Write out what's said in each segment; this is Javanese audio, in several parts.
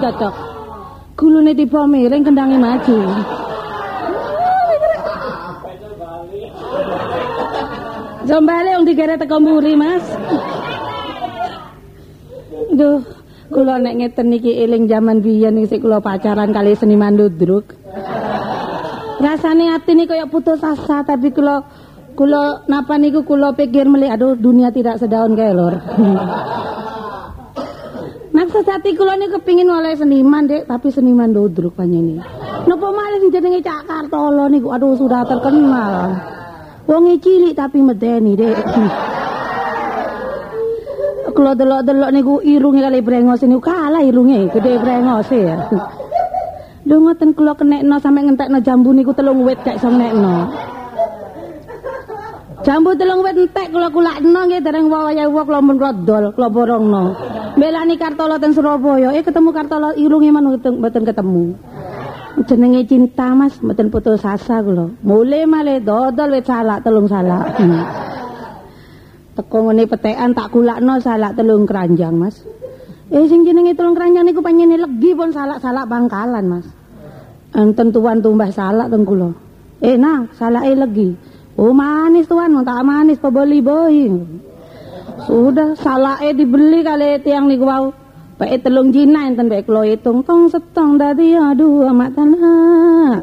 cocok. Gulune tiba miring kendange maju. Jombale wong digere teko mburi, Mas. Duh, kula nek ngeten iki eling jaman biyen iki kula pacaran kali seniman Dudruk. Rasane ati niku kaya putus asa tapi kula kula napa niku kula pikir meli aduh dunia tidak sedaun kae lor. Maksud hati kula niku kepingin oleh seniman, Dek, tapi seniman Dudruk panjenengan. Napa malih jenenge Cak Kartolo niku aduh sudah terkenal. Wong cilik tapi medeni, Dek. kula delok-delok niku irunge kali brengos niku kalah irunge gede brengos ya. Lho ngoten kula kenekno sampe ngentekno jambu niku telung wit gak iso nekno. Jambu telung wit entek kula kulakno nggih dereng waya wong kula mun rodol kula borongno. Belani Kartolo ten Surabaya, eh ketemu Kartolo irunge man mboten ketemu. Jenenge cinta Mas, mboten putus asa kula. Mule male dodol wit salak telung salak. teko ngene petekan tak kulakno salak telung keranjang mas. Eh sing jenenge telung keranjang niku panjene legi pun salak-salak bangkalan mas. Enten tuan tumbah salak teng kula. Eh nah salake legi. Oh manis tuan tak manis pebeli boy sudah salake dibeli kali tiang niku wau Baik telung jina enten baik kula hitung tong setong dadi aduh amat tanah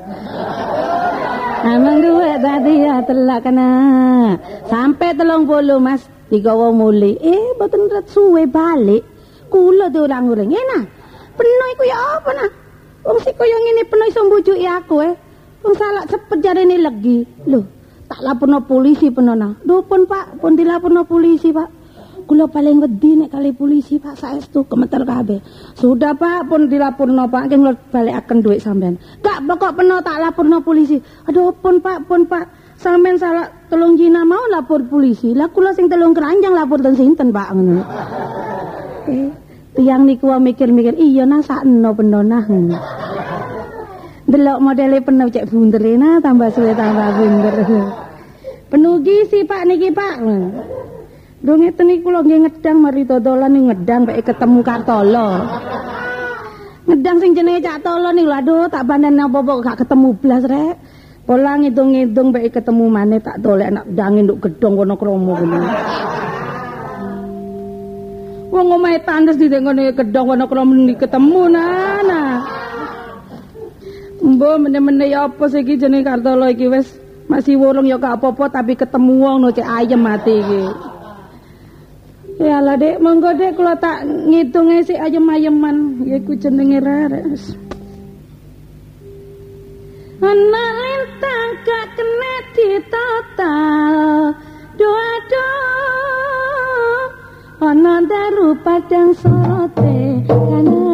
Amang duwe tadi ya telak kena. Sampai telung puluh mas digawa muli. Eh boten ret suwe balik. Kula orang uring. Eh penuh iku ya apa nah? Wong si koyo ngene penuh iso mbujuki aku eh. Wong salah cepet jarene legi. Loh, tak laporno polisi penuh nah. Duh pun pak, pun dilaporno polisi pak. Kula paling wedi nek kali polisi Pak saestu kemeter kabeh. Sudah Pak pun dilapurno Pak nggih balekaken dhuwit sampean. Kak pokok peno tak lapurno polisi. Aduh pun Pak pun Pak sampean salah telung jina mau lapor polisi. Lah kula sing telung keranjang lapor ten sinten Pak ngono. Eh, tiang niku mikir-mikir iya nah sakno peno nah. Delok modele penuh cek bunder nah tambah suwe tambah bunder. Penugi si Pak niki Pak. Lho ngeten iki kula nggih ngedang mari dodolan ning ngedang bae ketemu Kartolo. Ngedang sing jenenge Cak Tolo niku aduh tak bandane apa-apa gak ketemu blas rek. Pola ngidung-ngidung bae ketemu maneh tak dolek anak dange nduk gedhong kono kromo kene. Wong omahe tandes di ngene gedhong kono kromo ketemu nana. Mbok meneh-meneh ya apa sih iki jenenge Kartolo iki wis masih wurung ya gak apa-apa tapi ketemu wong no cek ayem mati iki. Ya lah dek, monggo dek kalau tak ngitungnya si ayem-ayeman, ya jenenge rares. Anak lintang gak kena di total, doa doa. Ana daru padang sote kana.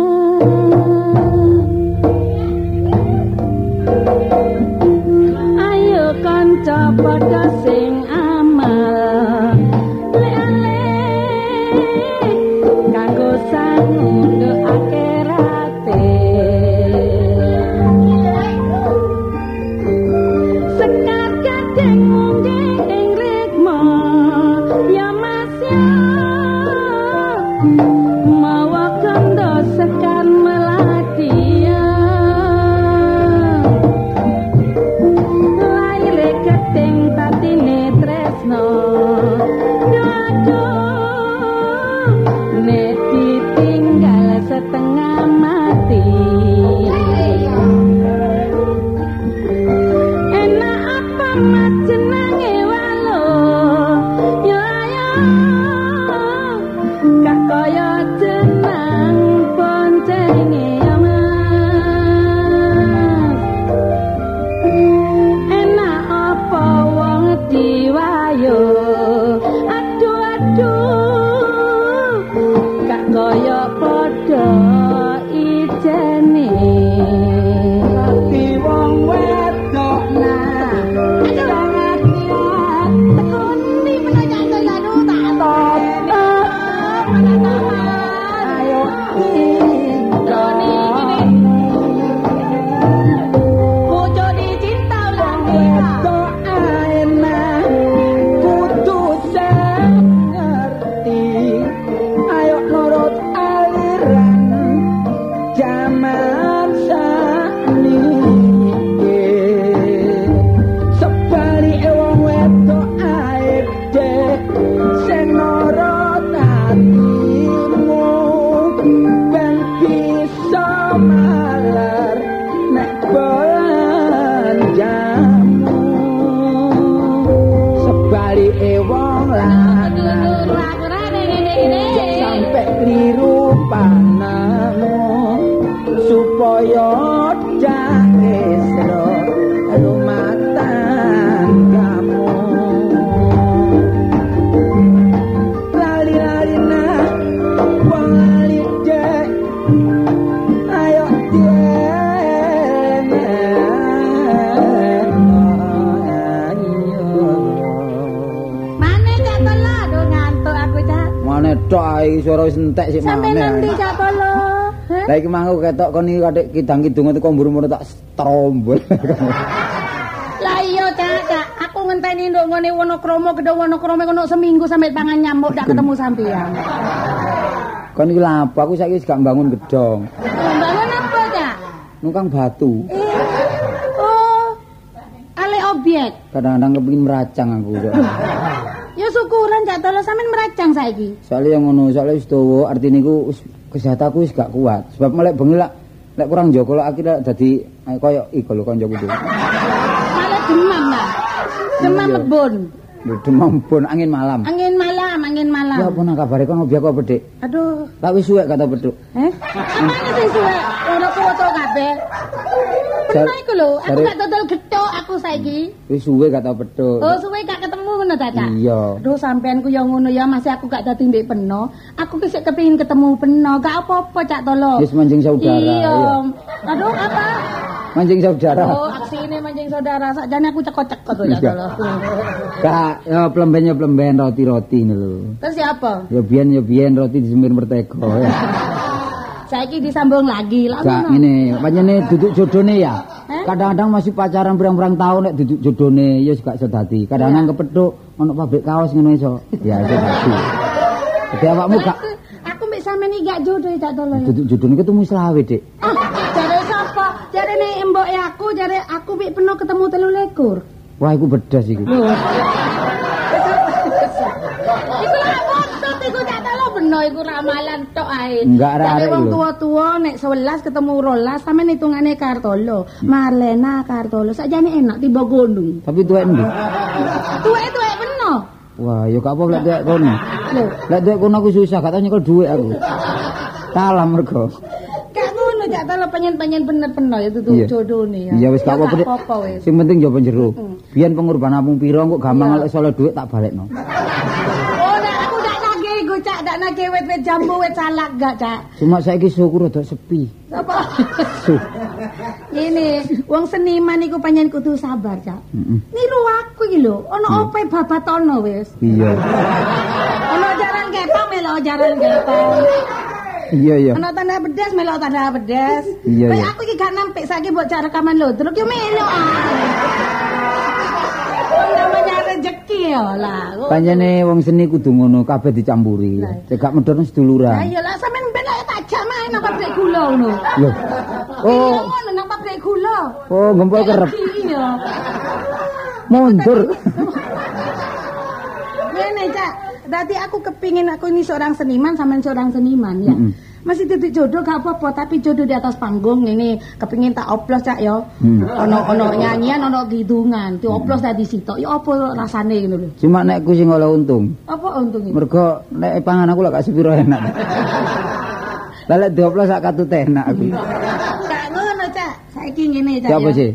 Ketok kon iki katik kidang-kidung itu kok mburu-mburu tak strombol. Lah iya Cak, Cak. Aku ngenteni nduk ngene Wonokromo gedhe Wonokromo kono seminggu sampai pangan nyamuk dak ketemu sampean. kon iki lha apa aku saiki wis gak bangun gedong. Bangun apa Cak? Nukang batu. Eh. Oh. Ale objek. Kadang-kadang kepengin meracang aku. Cok. Ya syukuran Cak Tolo sampean meracang saiki. Soale yang ngono, soale wis dawa artine iku wis kesehatanku wis gak kuat. Sebab melek bengi lak lek kurang njogo lak akhirnya dadi koyo iku lho kancaku tuh. Malah demam lah. Demam mebon. Lho demam pun angin malam. Angin malam, angin malam. Ya apa nang kabare kon obi aku apa, Dik? Aduh. Tak wis suwek kata peduk. Eh? Apane sing suwe? Ora foto kabeh. Pernah iku lho, aku gak dodol gethok aku saiki. Wis suwe kata peduk. Oh, suwe gak ketemu ngono ta, Cak? Iya. Aduh, sampean ku ya ngono ya, masih aku gak dadi ndek peno. Aku ki sik kepengin ketemu peno, gak apa-apa, Cak Tolo. Wis manjing saudara. Iya. Aduh, apa? Manjing saudara. Oh, aksi ini mancing saudara. Sakjane aku cekot-cekot tuh, Cak. Tolo. Kak, ya plemben ya plemben roti-roti ini lho. Terus? Ya biyen ya biyen roti disemir mertego ya. Saiki disambung lagi. Lah Gak ngono. ngene, pancene duduk jodone ya. Eh? Kadang-kadang masih pacaran berang-berang tahun nek duduk jodone ya juga iso dadi. Kadang-kadang kepethuk ono pabrik kaos ngono iso. Ya iso dadi. Jadi awakmu gak Aku mbek sampean iki gak jodoh Cak Tolo. ya. duduk jodone ketemu selawe, Dik. Ah, jare sapa? Jare nek mbok e aku, jare aku mbek peno ketemu telu lekur. Wah, iku bedas. Iku lah botot iku Cak Iku ramalan tok ae. Enggak, arek-arek wong tua-tua nek 11 ketemu rolas sampean hitungane Kartolo. Marlena Kartolo. Sakjane enak tiba gunung. Tapi tuwek ndi? Tuwek-tuwek beno. Wah, ya gak apa lek tuwek kono. Lek tuwek kono aku susah, gak tau nyekel dhuwit aku. Kalah mergo. gak Cak Tolo penyen-penyen bener peno ya tutu Iya. jodone ya. Iya wis gak apa-apa. Sing penting jaba jero. Biyen pengorbanan apung pira kok gampang lek solo dhuwit tak balekno. Oh, nek aku dak nagih iku Nagih wit-wit jambu wit salak gak Cak. Cuma saiki syukur rada sepi. Apa? Suh. Ini, wong seniman iku panjen kudu sabar, Cak. Niru aku iki lho, ana opo babatono wis. Iya. Ana jaran kepang melo jaran kepang. Iya iya. Ana tanda pedas melo tanda pedas. Iya, iya. aku iki gak nampik saiki buat cara rekaman lho, terus yo melo ah. Wong namanya rezeki ya lah. Pancene wong seni kudu ngono kabeh dicampuri. Cekak medhon seduluran. Lah iya lah sampean ben ae tajak main nang pabrik gula ngono. Lho. Iya Oh, ngono nang pabrik gula. oh gempol kerep. Iya. Mundur. Ngene, Cak. Dadi aku kepingin aku ini seorang seniman sama seorang seniman ya. Mm-mm. Masih titik jodoh gak apa-apa, tapi jodoh di atas panggung ini kepingin tak oplos Cak ya. Hmm. Ono ono nyanyian, ono kidungan, di oplos tadi sitok. Ya apa rasane ngono lho. Cuma nek ku sing oleh untung. Apa untungnya? Mergo nek pangan aku lak gak sepiro enak. Lah lek dioplos sak katut enak aku. Gak ngono, Cak. Saiki ngene, Cak. Siapa sih?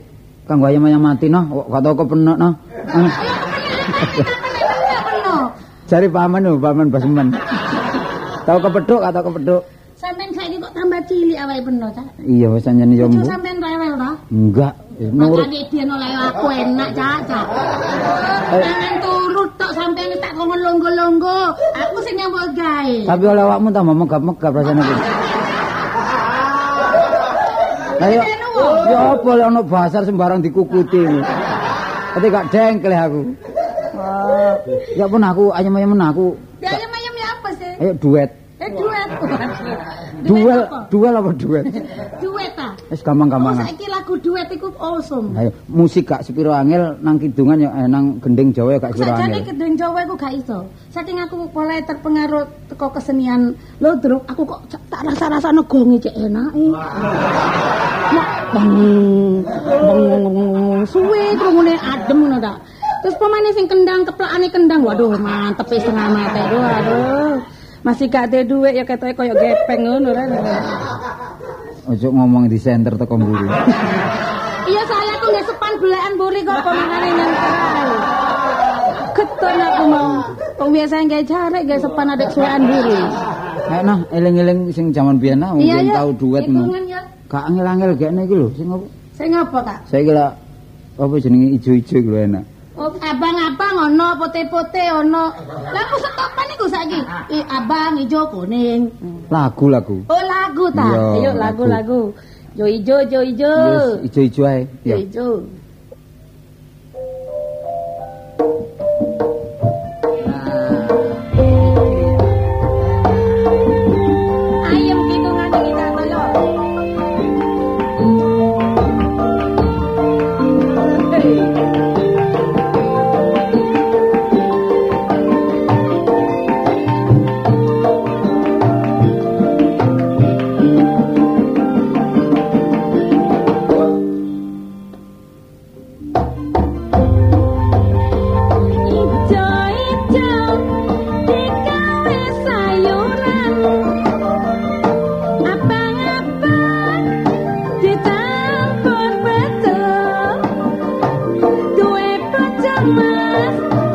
Kang ayam ayam mati noh, kok gak tau kepenek noh. Ah, Penuh. Cari paman lho, paman basmen. Tahu kepethuk gak tau kepethuk? Sampeyan saiki kok tambah cilik awake Cak. Iya wis anjene yo. Cucu mbok. sampeyan rewel ta? Enggak, nurut. Makane dia oleh aku enak, Cak, Cak. Jangan turut tok sampeyan tak kongkon longgo-longgo. Aku sing nyambut gawe. Tapi oleh awakmu tambah megap-megap rasane kuwi. Lah yo yo apa lek ono basar sembarang dikukuti. Tapi gak dengkel aku. Ya pun aku ayam-ayam aku. Ayam-ayam ya apa sih? Ayo duet. Eh duet. Duel, duel apa duet? Duet ta? Wis Oh, gampang-gampangan. saiki lagu duet iku awesome. Ayo, musik gak sepiro angel nang kidungan ya eh, nang gending Jawa gak sepiro Sajane angel. kedeng Jawa iku gak iso. Saking aku mulai terpengaruh teko kesenian lodruk, aku kok tak rasa-rasane gonge cek enake. Mak beng beng suwe krungune adem ngono ta. Terus pemane sing kendang keplakane kendang. Waduh, mantep setengah mate. Aduh, aduh. Masih gak ada duit ya ketoke koyo gepeng ngono ra. Ojo ngomong di center teko mburi. Iya saya tuh nggak sepan belakan buri kok pemangane nyenterai. Keton aku mau. Wong biasa nggak jarek nggak sepan adek suwean buri. Nek nah eling-eling sing jaman biyen nah mungkin tau duet ngono. Hitungan ya. Gak angel-angel gekne iki lho sing apa? Saya ngapa kak? Saiki lak apa jenenge ijo-ijo iku lho enak. Oh, abang-abang ono pote-pote ono. Lah aku setopan iku saiki. Eh, abang ijo kuning. Lagu-lagu. Oh, lagu ta? Ayo lagu. lagu-lagu. Jo ijo, jo ijo. Yes, ijo-ijo ae. Jo Ya. ijo.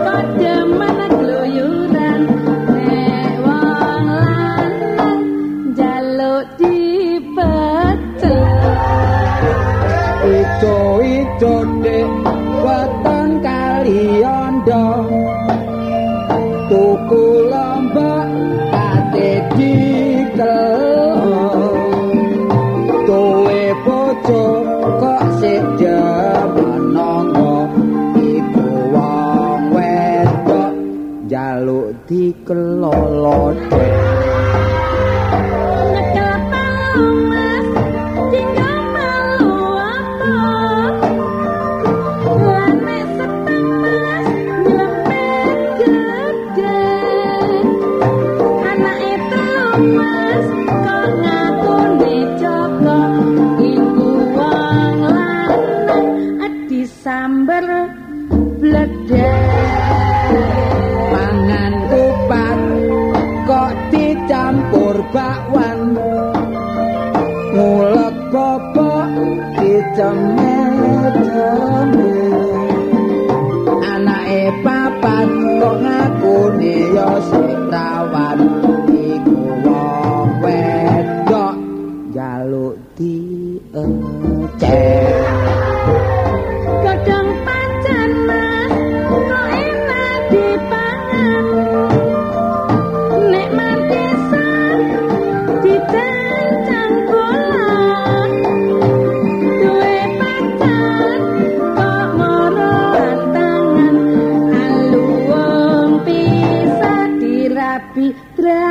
Mas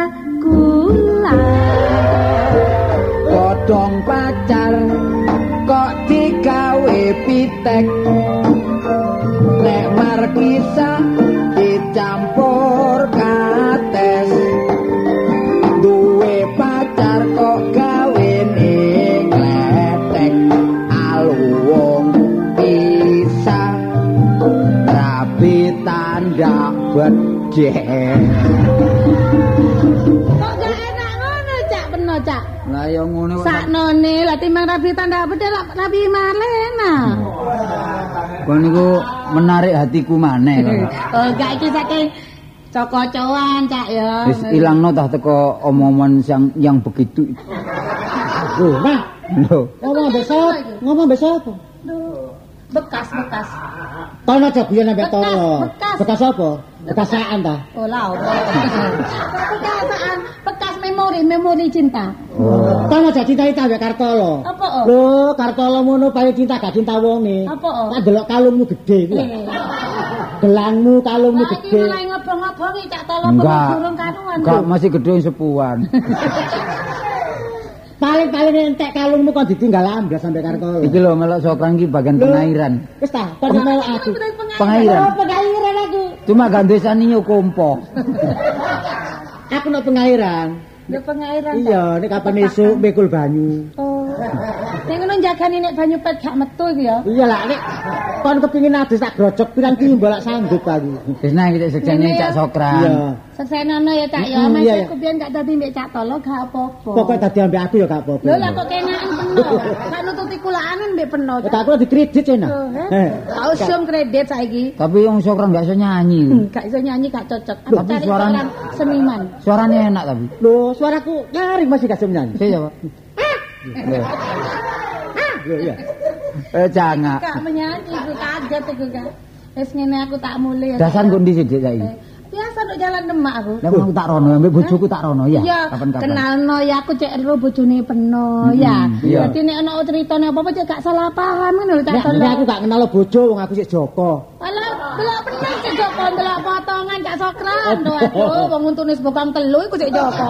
Dracula Godhong pacar kok digawe pitek. Nek markisa dicampur kates. Duwe pacar kok gawe ning letek Aluwung pisang rapi tanda bedek Lah ya ngono kok. Saknone lah timbang rabi tanda bedhe rabi malena. Kon niku menarik hatiku maneh. Oh gak iki saking cokocoan cak ya. Wis ilangno tah teko omongan yang yang begitu. Loh, nah, Lho, ngomong besok, ngomong besok apa? Bekas bekas. Tono aja biyen ambek Bekas, tono. bekas. Bekas apa? Bekas saan ta? Oh lah. Bekasaan bekas memori memori cinta. Oh. Tono aja cinta-cinta ambek Kartolo. Apa oh? Lho, Kartolo ngono paling cinta gak cinta wonge. Apa, oh? Tak delok kalungmu gede iku. lho. Gelangmu, kalungmu Lah iki gede. mulai ngobong-ngobongi cak tolong enggak. durung karuan. Enggak masih gede sepuan. Paling-paling entek kalungmu kok ditinggal amblas sampe Kartolo. Iki lho melok sokran iki bagian pengairan. Wis ta, kon melok aku. Pengairan. Oh, pengairan aku. Cuma gandesane yo kompo. Aku nak pengairan. Yo pengairan. Iya, nek kapan esuk mikul banyu. Oh. Sing ngono jagani nek banyu pet gak metu iki ya. Iya lah nek kon kepengin adus tak grocok pirang ki mbolak sanggup aku. Wis nah iki seksene Ini Cak Iya. Sokran. Seksenono ya Cak ya. Mas iya, iya. aku biyen gak dadi mbek Cak Tolo gak apa-apa. Pokoke dadi ambek aku ya gak apa-apa. Lho lah kok kenakan peno. Gak kulaanan mbek peno. Ya, Tak aku dikredit enak. Tuh, Eh. eh. Gak usum kredit saiki. Tapi yang Sokran gak iso nyanyi. Hmm, Gak iso nyanyi gak cocok. Aku cari suaranya- seniman. Suaranya enak tapi. Lho, suaraku nyaring masih gak bisa nyanyi. Saya Pak. Lho iya. Eh jangan. Gak menyanyi iku kaget iku kan. Wis ngene aku tak mulai. Dasan kok ndi sih Dik, saiki? Nek jalan demak aku. Lah aku tak rono, ambek bojoku tak rono ya. Iya, Kapan-kapan. kenalno ya aku cek ero bojone peno ya. iya. Dadi nek ana critane apa-apa cek gak salah paham ngono lho Cak Nek Tolo. nek aku gak kenal bojo wong aku sik Joko. Alah, delok peno cek Joko delok potongan Cak Sokran to aku wong untune bokang telu iku cek Joko.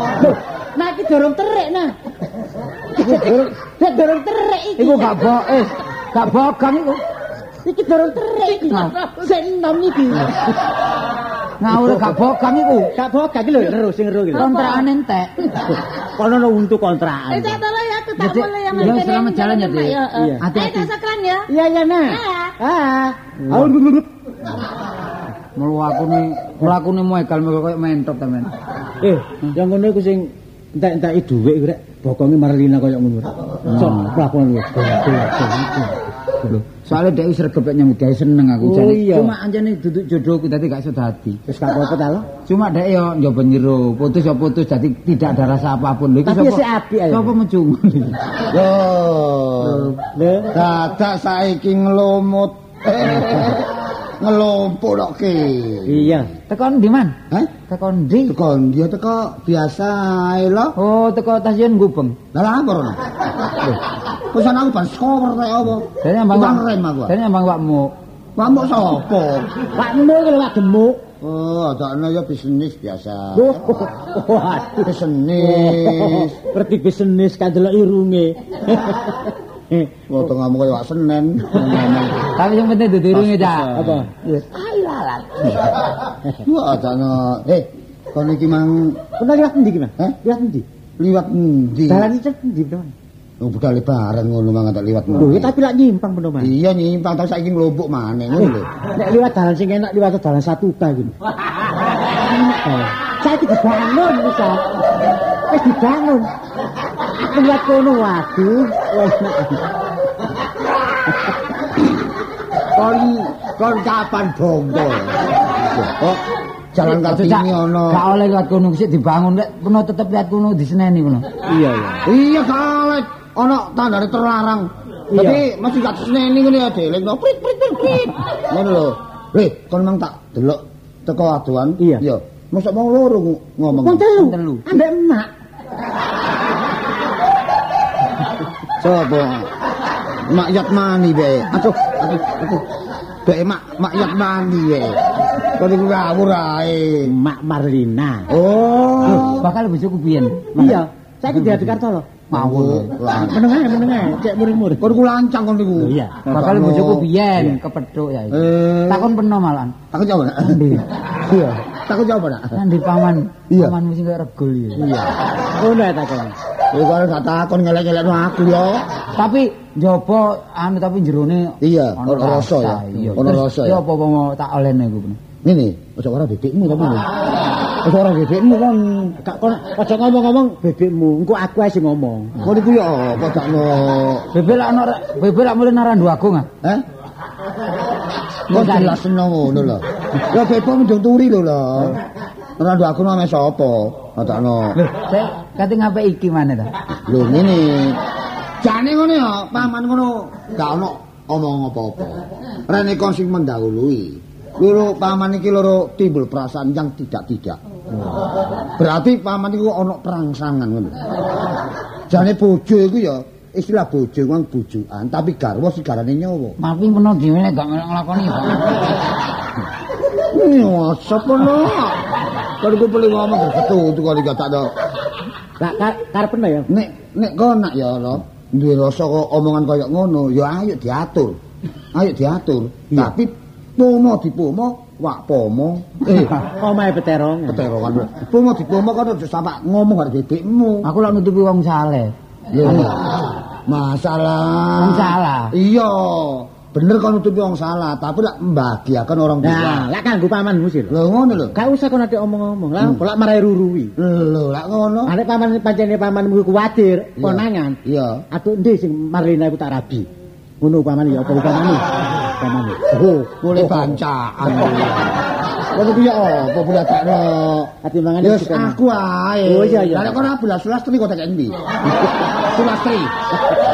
Nah iki dorong terik nah. Dorong dorong terik iki. Iku gak bo eh gak bogang iku. Iki dorong terik iki. Sik enom iki. Ngawur gak bogang iku. Gak bokak iki lho ero sing ero iki. Kontrakan entek. Kono ono untuk Eh kontrakan. Cak Tolo ya aku tak Jadi, mulai ya ya, selamat jalan ya, Dik. Iya. Hati-hati. Hati-hati. Cak Sokran ya. Iya iya nah. Ya. Ah. Mulu aku nih, mlakune moekal meko koyo mentok temen. Eh, yang ngono iku sing entek-enteki dhuwit iku rek bokonge Marlina koyo ngono. Sok mlakukan Lho, soalnya dia sregep nek nyambut gawe seneng aku Oh, jane. Cuma anjane duduk jodohku dadi gak iso dadi. Wis gak apa-apa ta. Cuma dek yo nyoba nyero, putus ya putus jadi tidak ada rasa apapun. Lho iki sapa? si apik ae. Sapa mecung? Yo. Dadak saiki ngelumut. Ki. iya. Teko ndi man? Hah? Teko ndi? Teko dia teko biasa ae lho. Oh, teko stasiun Gubeng. Lah lapor ora. Pesan aku ban skower rek apa? Dene ambang Bang wak- rem aku. Dene ambang wakmu. Pamuk sapa? Pakmu iki lho Pak gemuk. Oh, adakne ya bisnis biasa. Oh, Waduh. Bisnis. Berarti bisnis kan delok irunge. Wah, tengahmu kaya wak Senen. Tapi yang penting dudu irunge, Cak. Apa? Yes. Ailalah. Wah, adakne. Eh, kon iki mang Pernah lihat ndi ki, Mas? Hah? Lihat ndi? liwat endi? Dalan iki ndi, teman? Oh, budal lebaran ngono mang tak liwat. Lho, tapi lak nyimpang bener, Mas. Iya nyimpang tau saiki nglombok maneh ngono lho. Nek liwat dalan sing enak liwat dalan satu ka iki. Saya iki dibangun bisa. Wis dibangun. Liwat kono waduh. Kon kon kapan bondo? Oh, jalan Kartini ono. Gak oleh liwat kono sik dibangun rek peno tetep lihat kono diseneni kono. Iya iya. Iya kalet ono tandane terlarang. Tapi masih gak seneni ngene ya deleng prit prit prit prit. Ngono lho. Heh, kon mang tak delok teko aduan. Iya. Mosok wong loro ngomong. Wong telu. Ambek emak. Sopo? Mak Yat Mani be. Aduh, aduh, aduh. Be mak mak Yat Mani be. Kon iku ngawur ae. Mak Marlina. Oh. Bakal bojoku biyen. Iya. Saya iki di Kartolo. Ngawur. Lan. Menengah menengah cek murid-murid. Kon ku lancang kon niku. Iya. Bakal bojoku biyen kepethuk ya. iki. Eh, Takon peno malan. takut jawab nak? Iya. Takut jawab nak? Kan di paman. Pamanmu sing kaya regul ya. Iya. Ngono ya takon. Ya kalau gak takon ngelek-ngelekno aku ya. Tapi njopo anu tapi jerone Iya, ono rasa ya. Ono rasa Ya ya. apa mau tak olehne iku. Ngene, ojo ora bebekmu tapi. Ojo ora bebekmu kon. Gak kon aja ngomong-ngomong bebekmu, engko aku ae sing ngomong. Kon iku ya apa dakno? Bebek lak ono bebek lak mulih narandu agung ah. Hah? Kok jelas ngono lho. Ya bebek mung turi lho lho. Ora nduk aku nang sapa? Adakno. Lho, kate ngape iki maneh ta? Lho ngene. Jane ngono ya, paman ngono gak ono omong apa-apa. Rene kon sing mendahului. Loro paman iki loro timbul perasaan yang tidak-tidak. Berarti paman iku ono perangsangan ngono. Jane bojo iku ya istilah bojo wong bojoan, tapi garwa sigarane nyawa. Mapi peno dhewe nek gak nglakoni ya. Iya, Kalau gue boleh ngomong berbetul tuh kalau gak tak ada. Lah kar karepne ya. Nek nek kau nak ya lo, duwe rasa kok omongan kayak ngono, ya ayo diatur, ayo diatur. Tapi pomo di pomo, wak pomo. Eh, Omahe peterong. keterongan. Pomo di pomo kan udah sampai ngomong harus bebekmu. Aku lak nutupi wong saleh. Masalah. Wong salah. Iya. Bener kon nutupi wong salah, tapi lak membahagiakan orang tua. Nah, lek kanggo pamanmu sih lho. Ngono lho. Gak usah kon ate omong-omong. Lah, kok lak marai ruruwi. Lho, lak ngono. Nek paman pancene pamanmu kuwatir, Iya. konangan. Iya. Atuh ndi sing Marlina iku tak rabi. Ngono paman ya apa upamane? Paman. Oh, Mulai bancaan. Kok piye apa boleh tak no? Ati mangane Yes, aku ae. Oh, iya, iya. Lah nek kon rabi lah sulastri kok tak endi? Sulastri.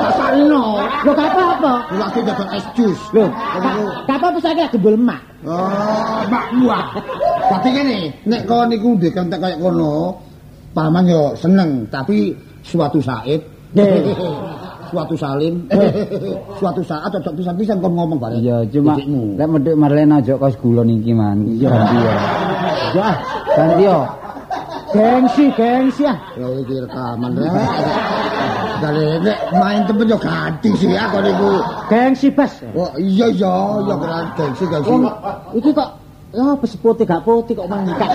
Pasarino. Lho gak apa-apa. Sulastri dapat es jus. Lho, gak apa-apa saiki gembul emak. Oh, mak gua. Tapi kene, nek kon niku ndek kantek kaya kono, paman yo seneng, tapi suatu saat. suatu salim suatu saat cocok pisan-pisan kon ngomong bareng Iya, cuma lek medhek Marlena aja kos gulon iki man. Iya. Ganti ya. Ya, Ganti yo. gengsi, gengsi ah. ya iki rekaman rek Dari main temen yo ganti sih ya kon niku. Gengsi bas. Oh iya iya, ya keren gengsi gengsi. Iki kok ya putih gak putih kok mangkat.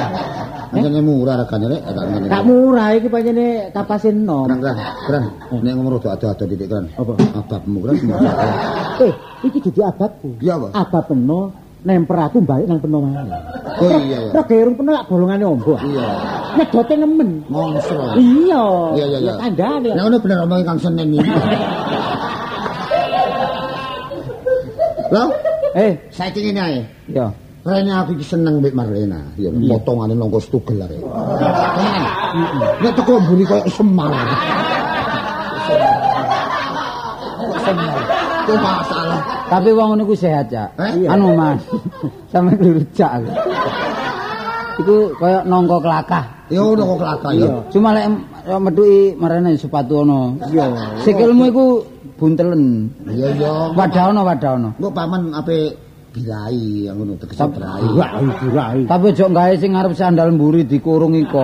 Anjene murah regane rek, ngene. Gak murah iki pancene kapasin nom. Keren keren. Keren. Nek ngomong rada ada-ada titik keren. Apa? Ababmu semua. Eh, iki dudu ababku. Iya, Pak. Abab peno nemper aku balik nang peno maneh. Oh iya ya. Ora gerung peno lak bolongane ombo. Iya. Nyedote nemen. Monster. Iya. Iya iya iya. Kandhane. Nek ngono bener omongin Kang Senen iki. Lah, Eh, saiki ngene ae. yo. Rene aku iki seneng mbek Marlena, ya potongane longko stugel arek. Tenan. Nek teko mburi koyo semar. Semar. Itu masalah. Tapi wong ngono ku sehat, Cak. Eh? Anu, Mas. Sampe klurujak aku. Iku koyo nongko kelakah. Ya ngono kok kelakar ya. Cuma lek yo metuki marane sepatu ono. Iya. Sikilmu iku buntelen. Iya iya. Wadah ono, wadah ono. Engko paman ape birai yang ngono tegese birai. Dirai. Tapi ojo gawe sing ngarep sandal mburi dikurung iko.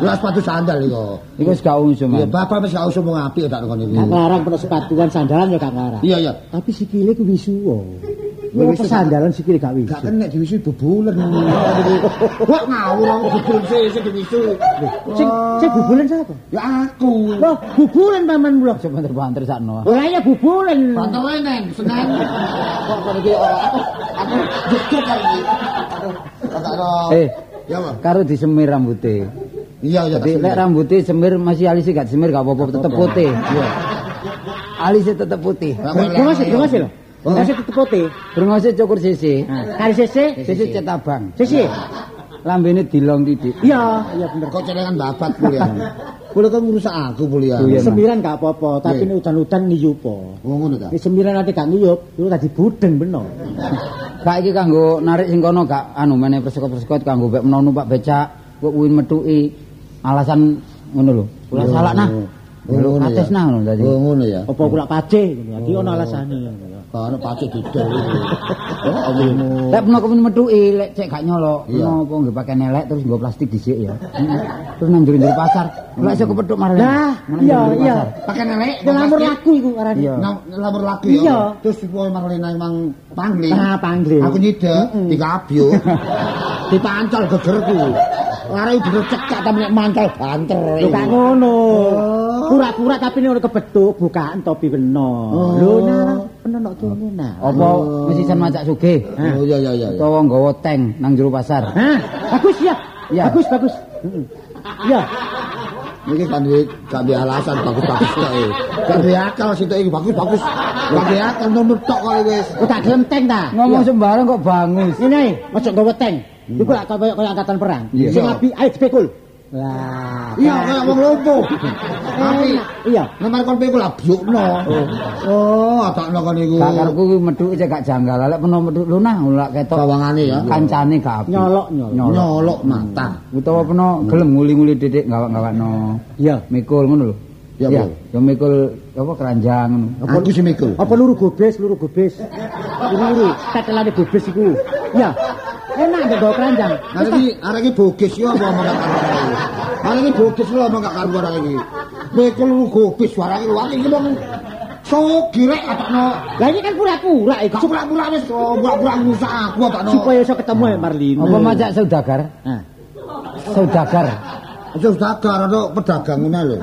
Lah sepatu sandal iku. Iku wis gak usum. Ya bapak wis gak usah ngomong apik tak ngono iki. ngarang peno sepatuan sandalan ya gak ngarang. Iya iya. Tapi sikile ku wisuwa. Ya, Ya wisu. sandalan sikile gak wisu. Gak kena diwisu bebulen. Wah ngawur aku bebulen sih sing diwisu. Sing sing bubulen sapa? Ya aku. Loh, bubulen paman lho. Coba banter sakno. Ora ya bubulen. Banter neng, senen. Kok kok iki ora aku jujur kali iki. Aduh, gak ada. Eh, Ya, Pak. karo disemir rambutnya. Iya, iya. Jadi lek rambutnya semir masih alisnya gak semir gak apa-apa tetep putih. Iya. Alisnya tetep putih. Dengas dengas lho. Dengas tetep putih. Brengose cukur sisi. Kali sese. Sisi cetabang. Sese. Lambene dilong titik. Iya, iya bener. Kok celengan babat kuliah. Kuliah kan ngurusak aku kuliah. Oh, iya. Semiran gak apa-apa, tapi ini udan-udan ngiyupo. Oh ngono ta. Ini semiran nanti gak ngiyup, itu tadi budeng bener. Kak iki kanggo narik sing kono gak anu meneh persekot-persekot kanggo mbek menono Pak becak, kok kuwi metuki alasan ngono lho. Kula Iya, salah nah. Oh, ngono ya. nah ngono tadi. Oh ngono ya. Apa kula pace, jadi ono alasane. Kan pacet didel iki. Oh awakmu. Lek peno kepen metuki, lek cek gak nyolok, Iya. peno apa nggih pakai nelek terus nggo plastik dhisik ya. Terus nang njero pasar. Lek iso kepethuk marane. Nah, iya, iya. Pakai nelek. Lamur laku iku arane. Lamur Iya. ya. Terus supaya Marlena emang pangling. Ah, pangling. Aku nyidek dikabyo. Dipancol gegerku. Arek bener cekak tapi nek mancol banter. Lho gak ngono. Pura-pura tapi ini kebetuk, bukaan topi kena. Lho nah, bener nok kene nah. Apa mesisan macak sugih? Oh iya iya iya. Utawa nggawa tank nang jero pasar. Hah, bagus ya. Iya. Bagus, bagus. Heeh. Iya. Iki kan duwe gak duwe alasan bagus-bagus kok. eh. Gak duwe akal situ iki bagus-bagus. Gak duwe akal nomor tok kok wis. Oh, tak gelenteng ta. Ngomong sembarang kok bangus. Ini ojo nggawa tank. Iku lak kaya kaya angkatan perang. Iya. Sing api ayo spekul. Lah. Iya kaya wong lumpuh. Tapi Iya. nomor kon pikul lah byukno. Oh, atakno kon niku. Gak karepku kuwi metuki cek gak janggal. Lek peno metuk lho nah lek ketok Bawangane ya. kancane gak. Nyolok, nyolok. Nyolok mata. Utawa peno gelem nguli-nguli titik gawak-gawakno. Iya. Mikul ngono lho. Ya, Iya, ya mikul apa keranjang ngono. Aku sih mikul. Apa luru gobes, luru gobes. Luru, tetelane gobes iku. Iya. Enak gak gawa keranjang. Arek iki arek iki bogis yo apa omong karuan iki. Arek iki bogis lho omong karuan arek iki. Mikul lu gobis suara iki luwih iki wong sogirek atakno. Lah ini kan pura-pura iku. Gak pura-pura wis pura-pura ngusak aku atakno. Supaya iso ketemu ya Marlina. Apa macak saudagar? Saudagar. Aja dagar ana pedagang ngene lho.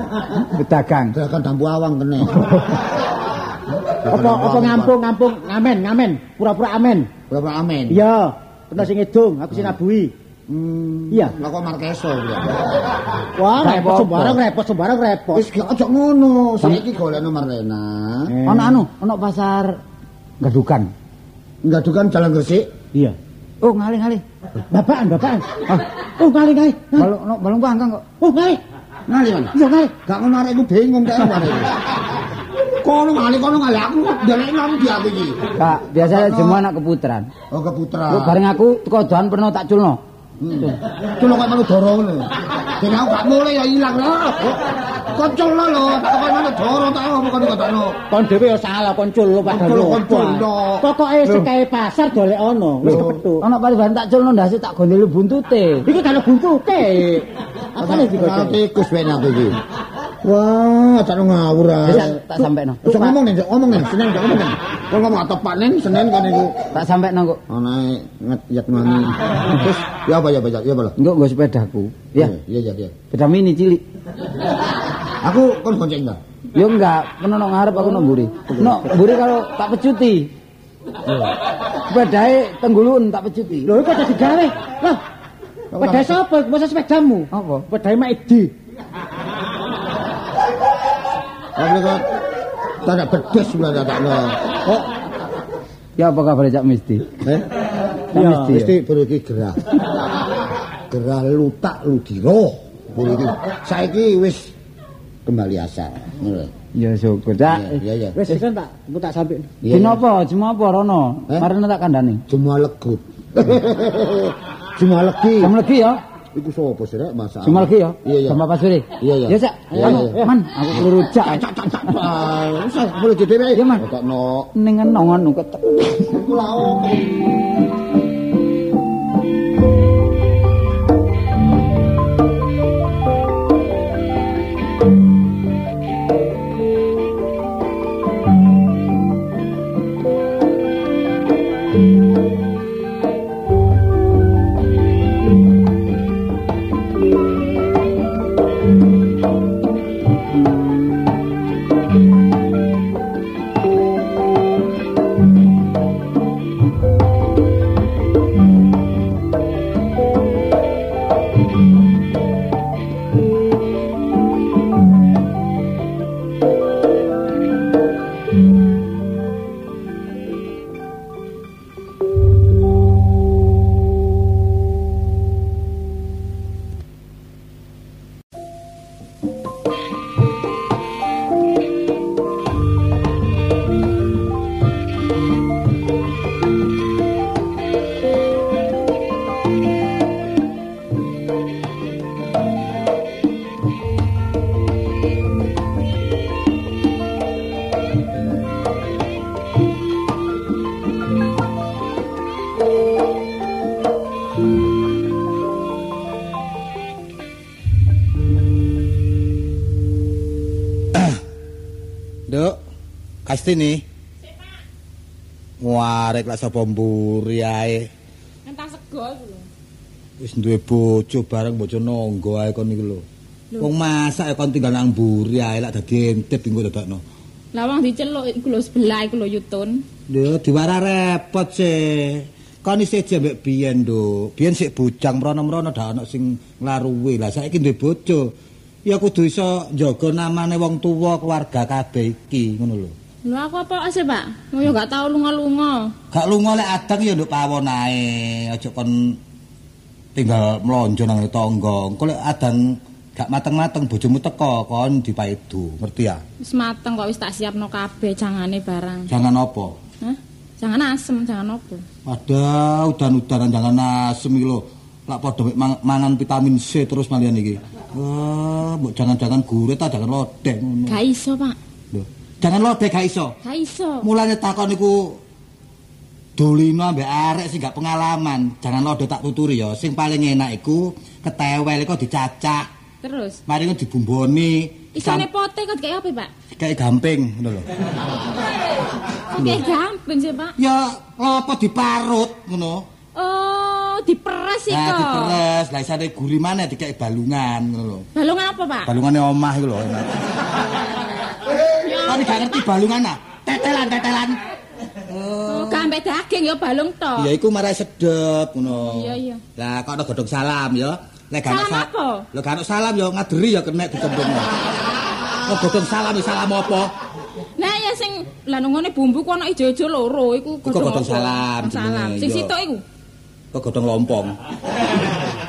Pedagang. Dagang dampu awang kene. Apa apa ngampung ngampung ngamen ngamen pura-pura amen. Berapa amin? Iya, kena sing ngedung, aku sing nabuhi. Hmm. Iya. Lah kok Markeso. Wah, repot sembarang repot sembarang repot. Wis gak aja ngono. Saiki golekno Marlena. Eh. Ono anu, ono pasar gadukan. Enggak dukan jalan Gresik. Iya. Oh, ngalih-ngalih. Bapakan, bapakan. Oh, kali kali. Balung no, balung pangkang kok. Oh, kali. Ngali mana? Iya, kali. Gak ngono arek ku bingung kaya ngene. Kono ngali kono ngali aku ndelek nang di aku iki. Kak, biasanya semua anak keputaran. Oh keputra. Lu bareng aku teko doan pernah tak culno. Culo kok malu doro ngono. Dene aku gak mulai ya ilang lho. Kocol lho lho, tak kok malu doro tak apa kok gak takno. Kon dhewe ya salah kon cul padha Kon lho. kon culno. Pokoke sekae pasar golek ono, wis kepethuk. Ono paribahan tak culno ndase tak gondeli buntute. Iki kan buntute. Apa Kalau digodhong? tikus wae aku iki. Wah, tak ngawur ah. Wis tak, sampekno. Wis ngomong nih, ngomong nih, Senin gak ngomong. Kalau ngomong atau Pak Nen, Senin kan iku. Tak sampekno kok. Ana ngeyat mani. Terus ya apa ya apa ya apa lho. Engko nggo sepedaku. Ya, Iya iya iya. sepeda mini cilik. Aku kon gonceng ta. Yo enggak, kena nang ngarep aku nang mburi. No, mburi kalau tak pecuti. Sepedae tenggulun tak pecuti. Lho kok dadi gawe? Lah. Sepeda sapa? Masa sepedamu? Apa? Sepedae mak Edi. Tapi kok tak bedes sudah tak takno. Oh, Ya apa kabar Cak Misti? eh. Cak Iya, Misti. ya? Iki gerah. Gerah lutak ludiro. Buru iki. Saiki wis kembali asal. Ngono. Ya syukur, Cak. Iya iya. Wis kan tak aku tak sampe. Dino iya. apa? Cuma apa rono? Eh? Marene tak kandhani. Cuma legut. Cuma legi. Jam legi ya. Iku sapa sih rek masak? Cuma ya. Iya iya. Jam apa sore? Iya, iya. Ya iya. Man, aku keliru Cak. Cak cak cak. Ah, Wis jadi rek. Iya, Man. Kok no. Ning ngono kok. Iku lah opo. Nduk, Kastini. Warek lak sapa mburi ae. Entah sego iku lho. Wis duwe bojo bareng bojo nonggo ae kon iku lho. Wong masak kon tinggal nang mburi ae lak dadi entip engko dadakno. Lah wong diceluk iku lho sebelah iku lho Yutun. Lho diwara repot sih. Kon isih jembek biyen, Nduk. Biyen sik bujang mrono-mrono dak ana sing nglaruwi. Lah saiki duwe bojo. Ya kudu iso njaga namane wong tuwa keluarga kabeh iki, ngono lho. Lho aku apa sih, Pak? Mau yo gak tau lunga-lunga. Gak lunga lek adang ya nduk pawon ae. Aja kon tinggal mlonjo nang tangga. Engko lek adang gak mateng-mateng bojomu teko kon dipaidu, ngerti ya? Wis mateng kok wis tak siapno kabeh jangane barang. Jangan apa? Hah? Jangan asem, jangan opo. Wadah, udan-udanan jangan asem iki lho. Lak padha mek mang- mangan vitamin C terus malian iki. Wah, mbok jangan-jangan gurit ta jangan lodek ngono. Gak iso, Pak. Lho, jangan lodek gak iso. Gak iso. Mulane takon iku dolino ambek arek sing gak pengalaman. Jangan lodo tak tuturi ya. Sing paling enak iku ketewel iku dicacak. Terus Mari ngono dibumboni. isane pote kok kayak apa, Pak? kayak gamping ngono lho. Kok kayak gampang sih, Pak. Ya apa diparut ngono. Oh, diperes iki Nah, diperes, lah isane guri maneh dikek balungan ngono lho. Balungan apa, Pak? Balungane omah iku lho. Kan gak ngerti balungan ah. Tetelan, tetelan. Oh, gak ambek daging ya balung tok. Ya iku marai sedep ngono. Iya, iya. Lah kok ana godhong salam ya. Lek gak Salam sa- apa? Lah gak salam ya ngaderi ya kena dicemplungno. Kok godhong salam ya salam apa? Nah, ya sing lah nungone bumbu ku ana ijo-ijo loro iku godhong salam Godhong salam. jenenge, Sing sitok iku. Kok godhong lompong.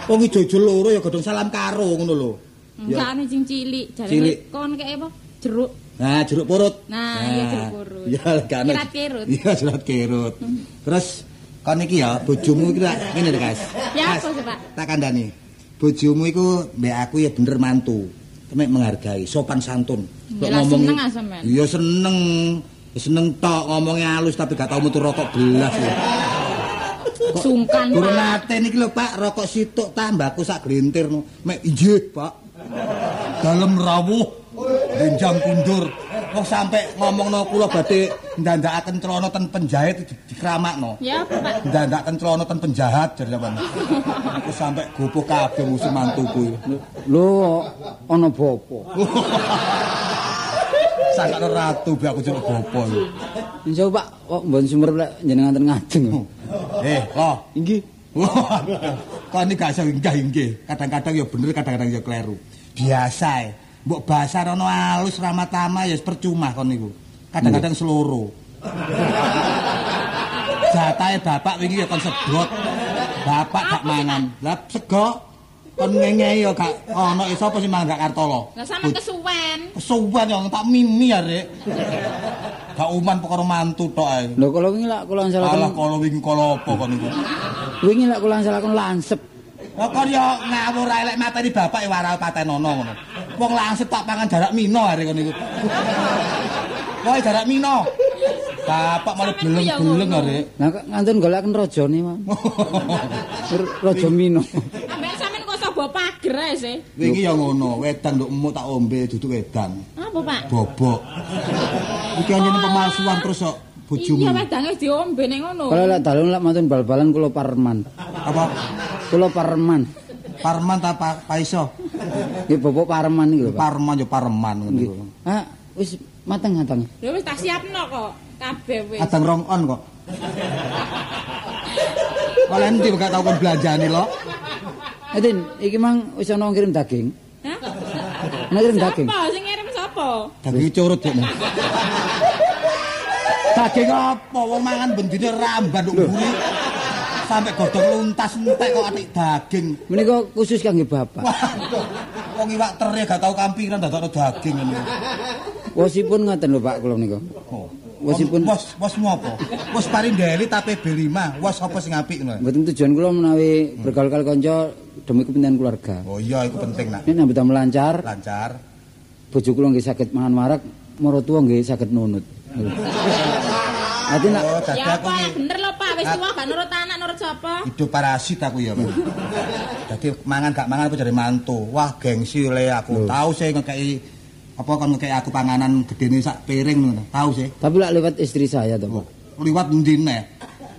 Wong ijo-ijo loro ya godhong salam karo ngono lho. Enggak ane sing cilik, jarene kon kayak apa? Jeruk. Nah, jeruk purut. Nah, iya, jeruk purut. Iya. Kirat kerut. Iya, jerat kerut. Terus kon iki ya bojomu iki tak ngene lho, Guys. Ya, apa Pak? Tak kandhani. Bojomu iku mbek aku ya bener mantu. Temek menghargai, sopan santun. Ya lah, seneng ah sampean. Iya seneng. Seneng tok ngomongnya halus tapi gak tau mutu rokok belas ya. Sungkan, Pak. nate niki lho Pak, rokok situk tambahku sak glintir. Mek injih, Pak. Dalem rawuh, benjang kundur. Wong sampe ngomongno kula badhe ndandakaken celana ten penjahit di- dikramakno. Ya Pak? Ndandakaken celana ten penjahat jar sampean. Aku sampe gopoh kabeh musuh mantuku. Lho, ana bapa. Sakane ratu bi aku gopo. iki. Insyaallah Pak, kok mbon sumber lek jenengan ten ngajeng. Eh, loh. Inggih. Kok ini gak iso inggih-inggih. Kadang-kadang ya bener, kadang-kadang ya kleru. Biasa e. Mbok bahasa rono halus ramah tamah ya percuma kon niku. Kadang-kadang seloro. Jatahe bapak wingi ya kon sedot. Bapak gak mangan. Lah sego kon ngengei ya gak ono iso apa sih mangan gak kartolo. Lah sampean kesuwen. Kesuwen yang tak mimi ya, Rek. Gak uman perkara mantu tok ae. Lho kalau wingi lak kula Alah ansalaken kala wingi kala apa kon niku. wingi lak kula ansalaken lansep. Lah kon yo ngawur ae lek mateni bapak e waral patenono ngono. Wong langsung tak pangan jarak mino are kon niku. Woi jarak mino. Bapak malah Sampeyan ku ya beleng-beleng ngono. are. Nah kok ngantun golekaken rajane, Mas. Raja Mino. Ambek sampean kok bawa pager ae sih. Wingi yo ngono, wedang nduk emuk tak ombe duduk wedang. Apa, Pak? Bobok. Iki anjene pemalsuan terus kok bojomu. Iya, wedange wis diombe ning ngono. Kalau lak dalun lak mantun bal-balan kula parman. Apa? Kula parman. Parman ta pa, paiso? Nggih bapak parman iki lho, Pak. Parman yo pareman ngono iku. Ah, wis mateng-mateng. Lha wis tak siapno kok. Kabeh wis. Adang rong on kok. Kalian nanti gak tau kon belanjani lo. Edin, iki mang wis ana ngirim daging. Hah? Ana ngirim daging. Sapa sing ngirim sapa? Daging curut ya. Daging apa? Wong mangan bendine ramban nduk mburi. Sampai godhong luntas entek kok atik daging. Menika khusus kangge bapak. Waduh. Wong iwak teri gak tau kampiran dadakno daging ngene. Wosipun ngoten lho Pak kula menika. Oh. Wosipun- Wos wosmu apa? Wos parindeli tapi B5. Wos apa sing apik ngono? Mboten tujuan kula menawi bergaul kali kanca demi kepentingan keluarga. Oh iya iku penting nak. Ini nambah damel lancar, Lancar. bojo kula nggih saged mangan warak, maratuwa nggih saged nunut. Ati nak Oh, dadi Ya bener lho Pak, wis tuwa gak nurut anak nurut sapa? hidup parasit aku ya, Pak. Jadi mangan gak mangan aku jadi mantu. Wah, gengsi le aku. Tahu sih ngekei apa kan ngekei aku panganan gedene sak piring ngono. Tahu sih. tapi lak lewat istri saya to, Pak. Liwat endi neh.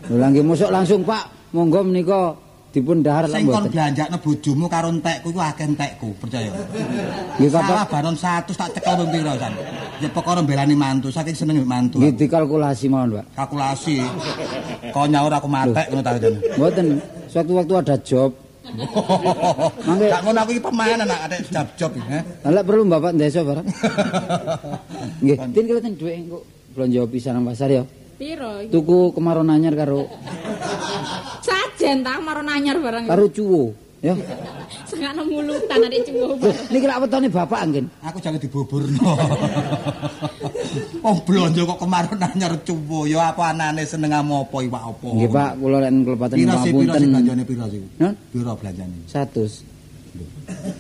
Lho lah nggih mosok langsung Pak, monggo menika dipun dahar lak Sing kon mboten. belanjakno bojomu karo entekku iku akeh entekku, percaya. Nggih Salah Bapak, banon 100 tak cekel ping pira san. Ya perkara belani mantu, saking seneng mantu. nggih dikalkulasi mawon, Pak. Kalkulasi. Kok nyaur aku matek ngono ta jane. Mboten, sewaktu-waktu ada job. Mangke- Gak ngono aku iki pemain anak ada job-job iki, eh. Lah perlu Bapak desa barang. Nggih, tin kelihatan dhuwit engko belanja pisan pasar ya. Piro? Tuku kemaron anyar karo Sajen tak maro nanyar barang. karo cuwo, ya. Sengakno mulutan adik cuwo. Niki lak wetone Bapak anggen. Aku jangan dibuburno. Wong blonjo kok kemarin anyar cuwo ya apa anane seneng apa iwak apa. Nggih Pak, kula lek kelepatan Piro sih piro sih belanjane piro sih? Piro belanjane? 100.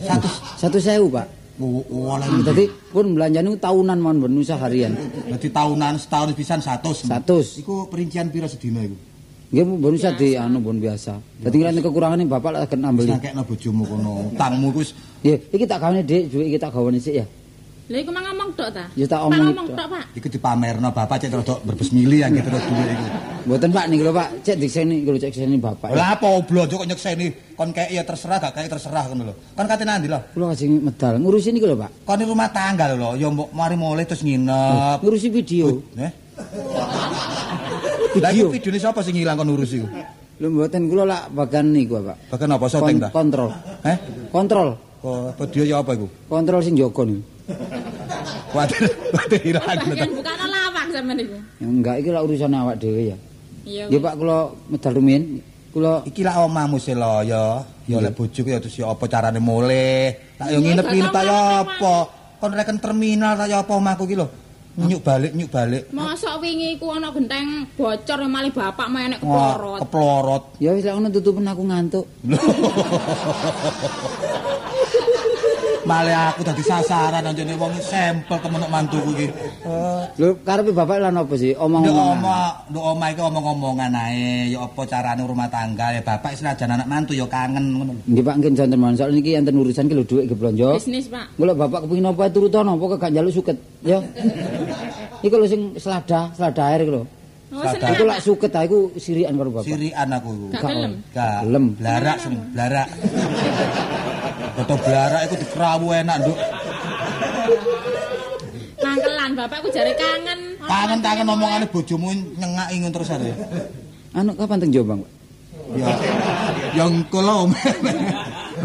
Satu. Satu sewu Pak. Oh, oh, oleh. Dadi pun belanjane tahunan mawon ben usah harian. Dadi tahunan setahun pisan 100. 100. Iku perincian piro sedina iku? Nggih ben usah di anu bon biasa. Dadi nek kekurangane Bapak lek akan Wis nambeli. ngakekno bojomu kono. Utangmu iku wis Nggih, iki tak gawane Dik, iki tak gawane sik ya. Lha iku mang ngomong tok ta? Ya tak omong ngomong tok. Pak. Iku dipamerno bapak cek rodok berbes mili yang gitu duwe iku. Mboten Pak niki lho Pak, cek diseni iku lho cek diseni Bapak. Lah apa blonjo kok nyekseni kon kei ya terserah gak kei terserah ngono lho. Kon kate nandi lho. Kula kajeng medal ngurusi niki lho Pak. Kon di rumah tangga lho, ya mbok mari mulai terus nginep. Ngurusi video. Eh? Lah Video. iku videone sapa sing ilang kon urus iku? Lho mboten kula lak bagan niku Pak. Bahkan apa syuting ta? Kon- Kontrol. Eh? Kontrol. Oh, video ya apa iku? Kontrol sing jaga niku. Kuatir, kuatir ilang. Bagian bukan lawak sampean niku. Ya enggak iki lak urusan awak dhewe ya. Iya. Nggih Pak kula medal rumiyin. Kula Iki lah omahmu sih lo ya. Ya lek bojoku ya terus ya apa carane mulih. Tak yo nginep-nginep ta ya apa. Kon reken terminal ta ya apa omahku iki lho. Nyuk balik, nyuk balik. Mosok wingi ku ana genteng bocor malah bapak menek Wah, keplorot. keplorot. ya wis lak ngono tutupen aku ngantuk. Malah aku dadi sasaran anjene wong sampel kemenuk mantuku iki. Lho karepe Bapak lan apa sih? Omong-omongan. omah, nduk omah iki omong-omongan ae, ya apa carane rumah tangga ya bapak senajan anak mantu ya kangen ngono lho. Nggih Pak nggih jonten mawon. Soal niki enten urusan ki lho dhuwit nggih blonjo. Bisnis, Pak. Golek bapak kepengin apa turutono, pokoke gak njaluk suket, ya. Iku lho sing selada, selada air iku lho. Oh, seneng. Iku lak suket ta iku sirikan karo bapak. Sirian aku iku. Gak gelem. Gak Gelem. blarak sing blarak. Foto blarak iku dikerawu enak, Nduk. Mangkelan bapak ku jare kangen. Kangen-kangen omongane bojomu nyengak ingun terus are. Anu kapan teng Jombang, Pak? Ya. Ya engko lho.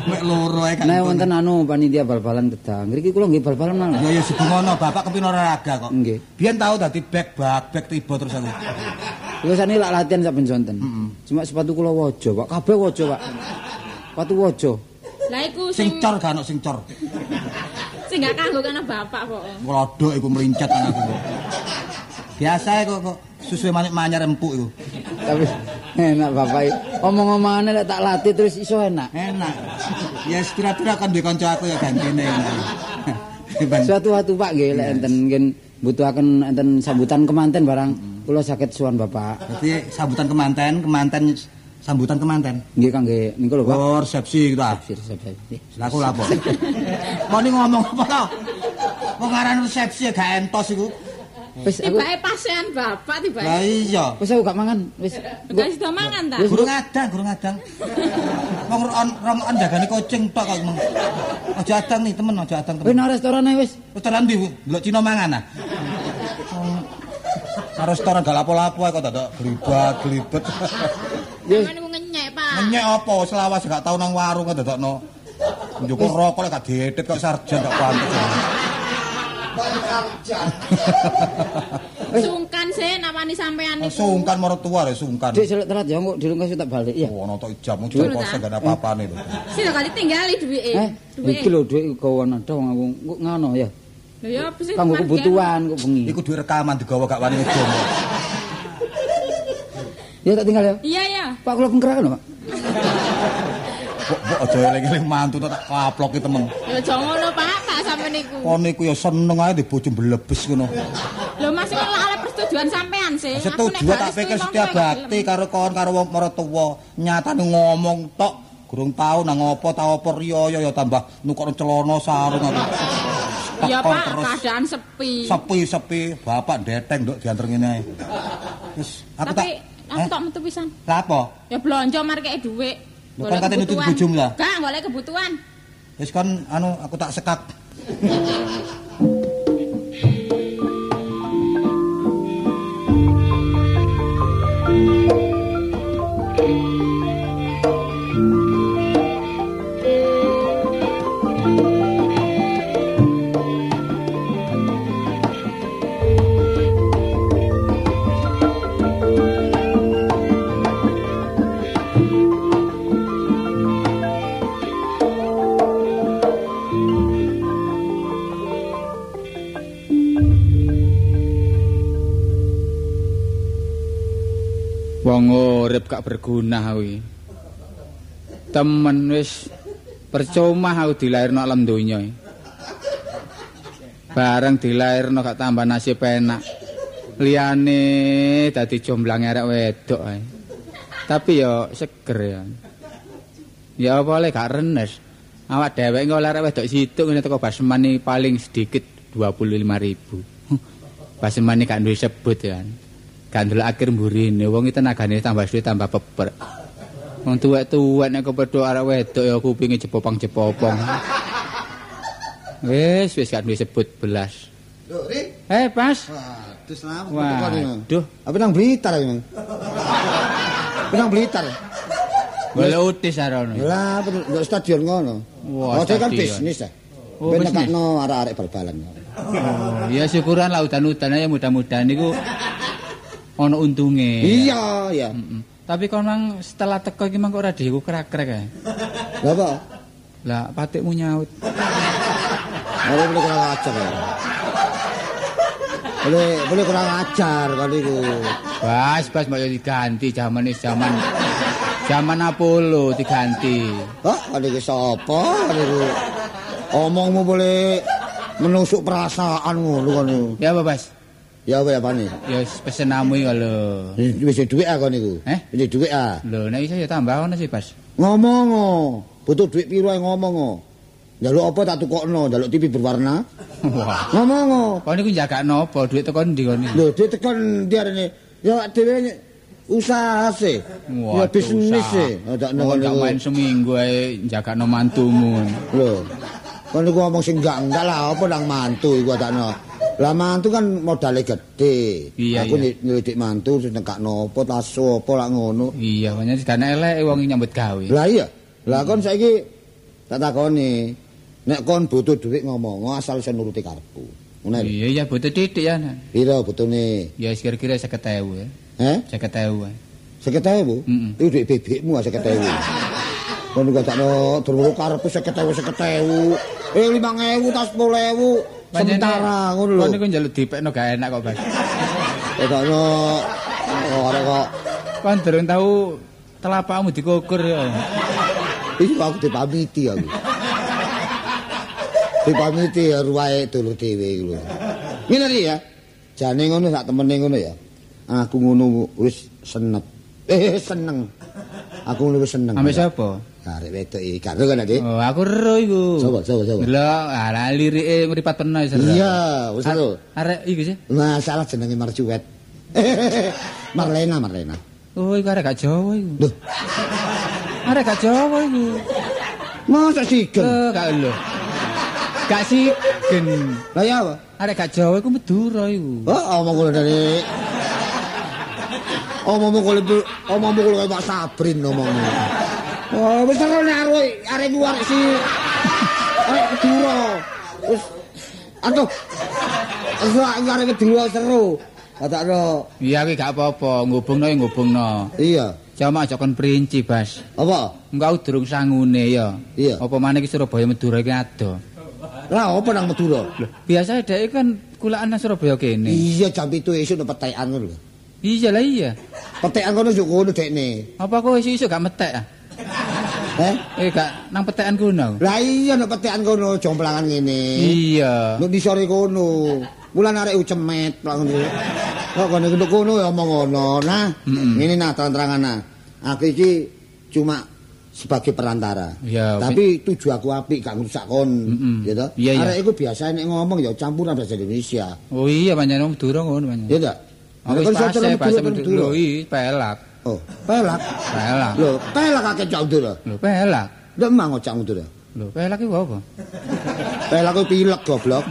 Mek loro ae kan. Nek wonten anu panitia bal-balan gedang. Ngriki kula nggih bal-balan malah. Ya ya sebengono, bapak kepin olahraga kok. Nggih. Biyen tau dadi back back back tiba terus aku. Kula sane lak latihan saben jonten. Cuma sepatu kula waja, Pak. Kabeh waja, Pak. Sepatu waja. Lah iku Sing cor gak ono sing cor. sing gak kanggo kana bapak kok. Nglodok iku merincet anakku. Biasa kok kok susu manik-manyar empuk iku. Tapi enak bapak. Omong-omongane lek tak latih terus iso enak. Enak. Ya kira-kira kan duwe kanca aku ya gantine. Suatu waktu Pak nggih lek enten mungkin butuhaken enten sambutan kemanten barang kula saged suwan Bapak. Jadi sambutan kemanten, kemanten sambutan kemanten. Nggih kangge niku lho Pak. Oh, resepsi gitu ah. Sip, sip, sip. Nggih. Lah aku lapo. Kok ni ngomong apa to? Wong aran resepsi ya gak entos iku. Wis aku Tibake pasean bapak tiba. Lah iya. wis aku gak mangan. Wis Gak sida mangan ta? Guru ngadang, guru ngadang. Wong ron ron jagani kucing tok kok. Aja adang nih temen, aja adang wis temen. nang restoran ae wis. Restoran ndi, Bu? Delok Cina mangan ah. Sa restoran gak lapo-lapo kok dadak glibat, glibet. Sampeyan niku ngenyek, Pak. Menyek apa selawas gak tau nang warung kok dadakno. Njukuk rokok lek gak diedet kok sarjan gak pantes. Sungkan sih nawani sampean niku. Sungkan mertua ya sungkan. Dik selek telat ya kok dirungkas tak balik ya. Oh, nonton jam jam kosong gak apa-apane lho. Sing kali tinggali duwike. Eh, iki lho dhuwit kawan ada wong aku kok ngono ya. Ya apa sih? Kanggo kebutuhan kok bengi. Iku duwe rekaman digawa gak wani ngedomo. Ya tak tinggal ya. Iya ya. Pak kula penggerak lho, Pak. Kok kok aja eling-eling mantu tak kaploki temen. Ya aja ngono, Pak. Tak sampe niku. Kon niku ya seneng ae di bojo blebes ngono. Lho Mas lak oleh persetujuan sampean sih. Aku nek Setuju gak tak pikir wong setia tuwa gak bakti karo kon karo wong mertua. Nyatane ngomong tok Gurung tau nang apa tau apa riyo ya tambah nukar celana sarung Ya Pak, terus. keadaan sepi. Sepi-sepi, bapak deteng nduk diantar ngene ae. Wis, aku tak Tapi aku Eh? tak metu pisan. Lah apa? Ya blonjo mari kek dhuwit. Lho, kan katanya nutup bojomu lah. Gak, golek kebutuhan. Wis kon anu aku tak sekak. Wong berguna kuwi. Temen wis percuma aku dilairno alam donya. Bareng dilairno gak tambah nasib enak. Liyane dadi jomblange arek wedok ae. Tapi ya seger ya. Ya apa oleh gak renes. Awak dhewek engko oleh arek wedok situ ngene teko basmani paling sedikit 25.000. Pas semane gak duwe sebut ya. Gak ndelok akhir mburine wong iki tenagane tambah suwe tambah peper. Wong tuwek-tuwek nek kepethuk arek wedok ya kupinge jepopang-jepopong. Wis wis gak duwe sebut belas. Lho. Eh, pas. Waduh, selamat. Waduh, Apa nang Blitar ya, Mang? Nang Blitar? golek utis arono. Lah, nang stadion ngono. Wah, Oh, kan bisnis ya. Oh, Ben nekakno arek-arek bal-balan. Oh, ya syukuran lah udan-udan ya mudah-mudahan niku ana untunge. Iya, iya. Mm-mm. Tapi kon mang setelah teko iki mang kok ora diku krek-krek ae. Lah apa? Lah patikmu nyaut. Boleh boleh kurang ajar ya. Boleh boleh kurang ajar kali itu. Bas, bas mau diganti zaman is zaman zaman Apollo diganti. Hah, kali itu siapa? Kali. Omongmu boleh menusuk perasaan ngono kan. Ya Bas? Ya apa ya pani? Ya wis pesen namu iki lho. Wis ah kon niku. Eh? Wis duit ah. Lho, nek iso ya tambah ono sih, Bas. Ngomong oh. Butuh duit piro ae ngomong oh. Njaluk apa tak tukokno, njaluk TV berwarna. Ngomong oh. Kon niku jagakno apa? Duit teko ndi kon iki? Lho, duit tekan diarene ya dhewe usaha sih. Ya bisnis sih. Ada gak main seminggu ae jagakno mantumu. Lho. Kan niku ngomong sing enggak enggak lah apa nang mantu iku adakno. Lah mantu kan modale gede. Iya, Aku iya. nyelidik mantu terus nekakno apa taso apa lak ngono. Iya, banyak dana elek wong nyambut gawe. Lah iya. Lah kon saiki tak takoni nek kon butuh duit ngomong asal iso nuruti karepku. Ngono. Iya, iya butuh titik ya. Nak. Piro butune? Ya kira-kira 50.000 ya. Heh? 50.000. ae. 50.000? Mm-mm. Iku duit bebekmu 50.000. Kon gak takno durung karepku 50.000 50.000. Eh 5.000 tas 10.000 sementara ngono lho. Kon niku njaluk dipekno gak enak kok, Bas. Edokno oh arek kok Kon durung tau telapakmu dikukur ya. iki aku dipamiti aku. dipamiti ya ruwae dulur dhewe iku lho. Ngene iki ya. Jane ngono sak temene ngono ya. Aku ngono wis senep. Eh seneng. Aku ngono wis seneng. Ambek sapa? Arek wedok iki karo kan Dik. Oh, aku ero iku. Sapa sapa sapa? Delok, ala lirike mripat peno seru. Iya, wis lho. Arek iku sih. Masalah jenenge Marjuwet. Marlena, Marlena. Oh, iku arek gak Jawa iku. Loh, Arek gak Jawa iku. masa sigen? Eh, gak lho. Gak sigen. Lah ya apa? Arek gak Jawa iku Madura iku. Oh, omong kula dari Omongmu kula omongmu kula kaya Pak Sabrin omongmu. Oh, wis terus nek arek arek si arek Kedura. Wis aduh. Wis arek Kedura seru. Katakno. Iya kuwi gak apa-apa, ngubungno ya ngubungno. Iya. Cuma aja kon perinci, Bas. Apa? Engkau durung sangune ya. Iya. Apa maneh iki Surabaya Madura iki ado. Lah apa nang Madura? Biasa dhek kan kulaan nang Surabaya kene. Iya jam 7 esuk nek petekan ngono lho. Iya lah iya. Petekan kono yo kono dekne. Apa kok isu-isu gak metek ah? Eh? Eh gak nang petekan kuno. Lah iya nek petekan kono jomplangan ngene. Iya. Nek disore kono. Mulan arek ucemet plak ngono. Kok kono kono kono ya omong ngono. Nah, ngene nah terang-terangan nah. Aku iki cuma sebagai perantara. Ya, Tapi tujuh aku apik gak ngrusak kon, Mm-mm. ya toh? Iya, iya. Arek iku biasa nek ngomong ya campuran bahasa Indonesia. Oh iya pancen wong Madura ngono pancen. Ya enggak? Oh, wis pas e bahasa Madura. Iya, pelak. Oh, pelak. Pelak. Lho, pelak akeh cak Madura. Lho, pelak. Lho emang cak Madura. Lho, pelak iku apa? Pelak ku pilek goblok.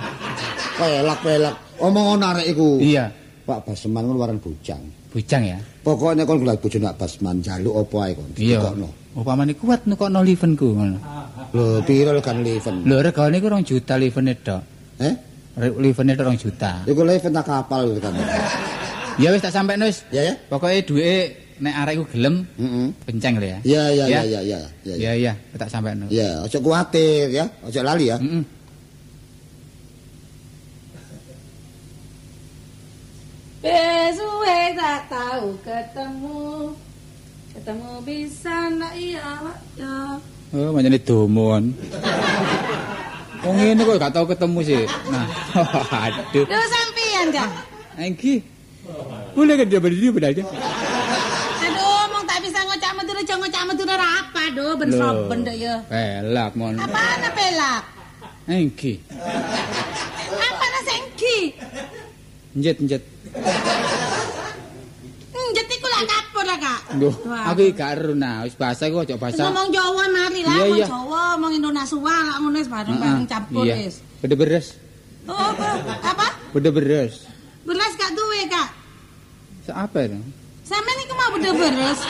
Pelak pelak. Omong ngono arek iku. Iya, Pak Basman ngono waran bujang. bujang ya. Pokoknya kon golek bojone Pak Basman jaluk apa ae kon. Iya. Dikokno. Upamane kuat nukokno livenku ngono. Lho, piro kan leven? Lho, regane iku 2 juta livene tok. Eh? Livene tok 2 juta. Iku leven tak kapal kan. Ya wis tak sampekno wis. Ya ya? Pokoke duweke nek arek iku gelem Heeh. kenceng lho ya. Ya ya ya Ya? ya ya. Ya Iya iya, tak sampekno. Ya, aja kuwatir ya. Aja lali ya. Heeh. Besuwe tak tahu ketemu Ketemu bisa nak iya ya Oh, pancene domon. Wong ngene kok gak tau ketemu sih. Nah, aduh. Lu sampean ja Engki. Boleh kan dia berdiri aja. Do ben soben ya Pelak mon. Apaan pelak Engki. Apaan legi. Njet njet. Njet iku lak kapur lah, Kak. Duh, aku gak ero nah, wis bahasa iku aja bahasa. Ngomong Jawa mari lah, Iya, ngomong iya. Jawa, ngomong Indonesia lah ngono wis bareng-bareng campur iya. wis. Beda beres. Oh, apa? Apa? Beda beres. Beras gak duwe, Kak. Sa apa itu? Sampeyan beda beres.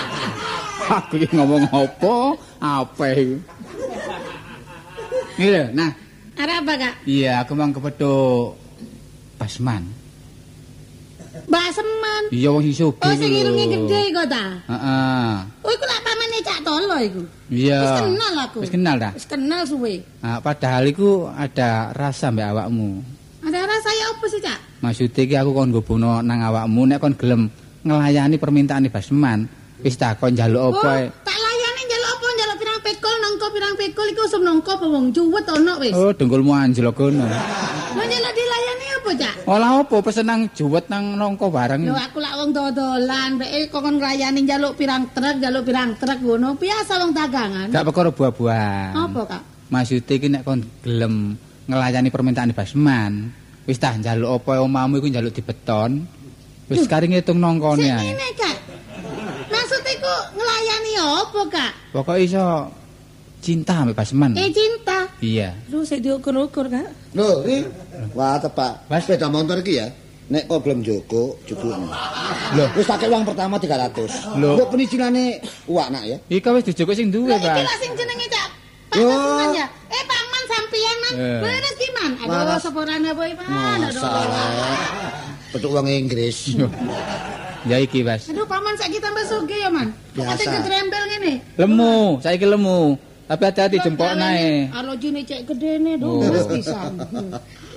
Aku iki ngomong apa? Apa iki? Ini lho, nah, Arep apa, Kak? iya aku mang kepethuk Basman. Mbak Seman. Iya wong sing sugih. Oh, sing irunge gede iku ta. Heeh. Oh, iku lak pamane Cak Tolo iku. Iya. Wis kenal aku. Wis kenal dah. Wis kenal suwe. Nah, padahal iku ada rasa mbek awakmu. Ada rasa ya apa sih, Cak? Maksudnya iki aku kon gobono nang awakmu nek kon gelem nglayani permintaan Basman. Wis tak kon njaluk apa? Oh, ae. tak layani njaluk apa njaluk pirang pekol nangko pirang pekol iku usum nangko apa wong cuwet ono wis. Oh, dengkulmu anjlok kono. Lah njaluk dilayani apa, Cak? Olah apa pesen nang juwet nang nongko bareng. Lho aku lak wong dodolan, mbek kok kon nglayani njaluk pirang truk, njaluk pirang truk ngono. Biasa wong dagangan. Gak perkara buah-buahan. Apa, Kak? Maksudnya iki nek kon gelem nglayani permintaan Basman, wis tah njaluk apa omamu iku njaluk dibeton. Wis kari ngitung nongkone Sing ae. ngene, Kak. Maksud iku nglayani apa, Kak? Pokoke iso cinta ambek Basman. Eh cinta. Iya. Lu sik diukur-ukur, Kak. Lho, iki. Wah, tepak. Sepeda motor iki ya. Nek kok belum jogo, jugukno. Lho, wis tak uang pertama 300. Lho. Kok penicilane uak nak ya? Iki wis dijukuk sing duwe, Lah iki sing jenenge Cak. Pak Yo. Ya. Eh, Paman sampeyan, Man. Beres ki, Man. Aduh, Waras. sepurane apa iki, Man? Aduh. Petuk uang Inggris. Ya iki, Bas. Aduh, Paman saiki tambah sugih ya, Man. Biasa. Kate ketrembel ngene. Lemu, saiki lemu. Tapi hati-hati jempol nae. Kalau jine cek gedene Oh. duh wis pisan.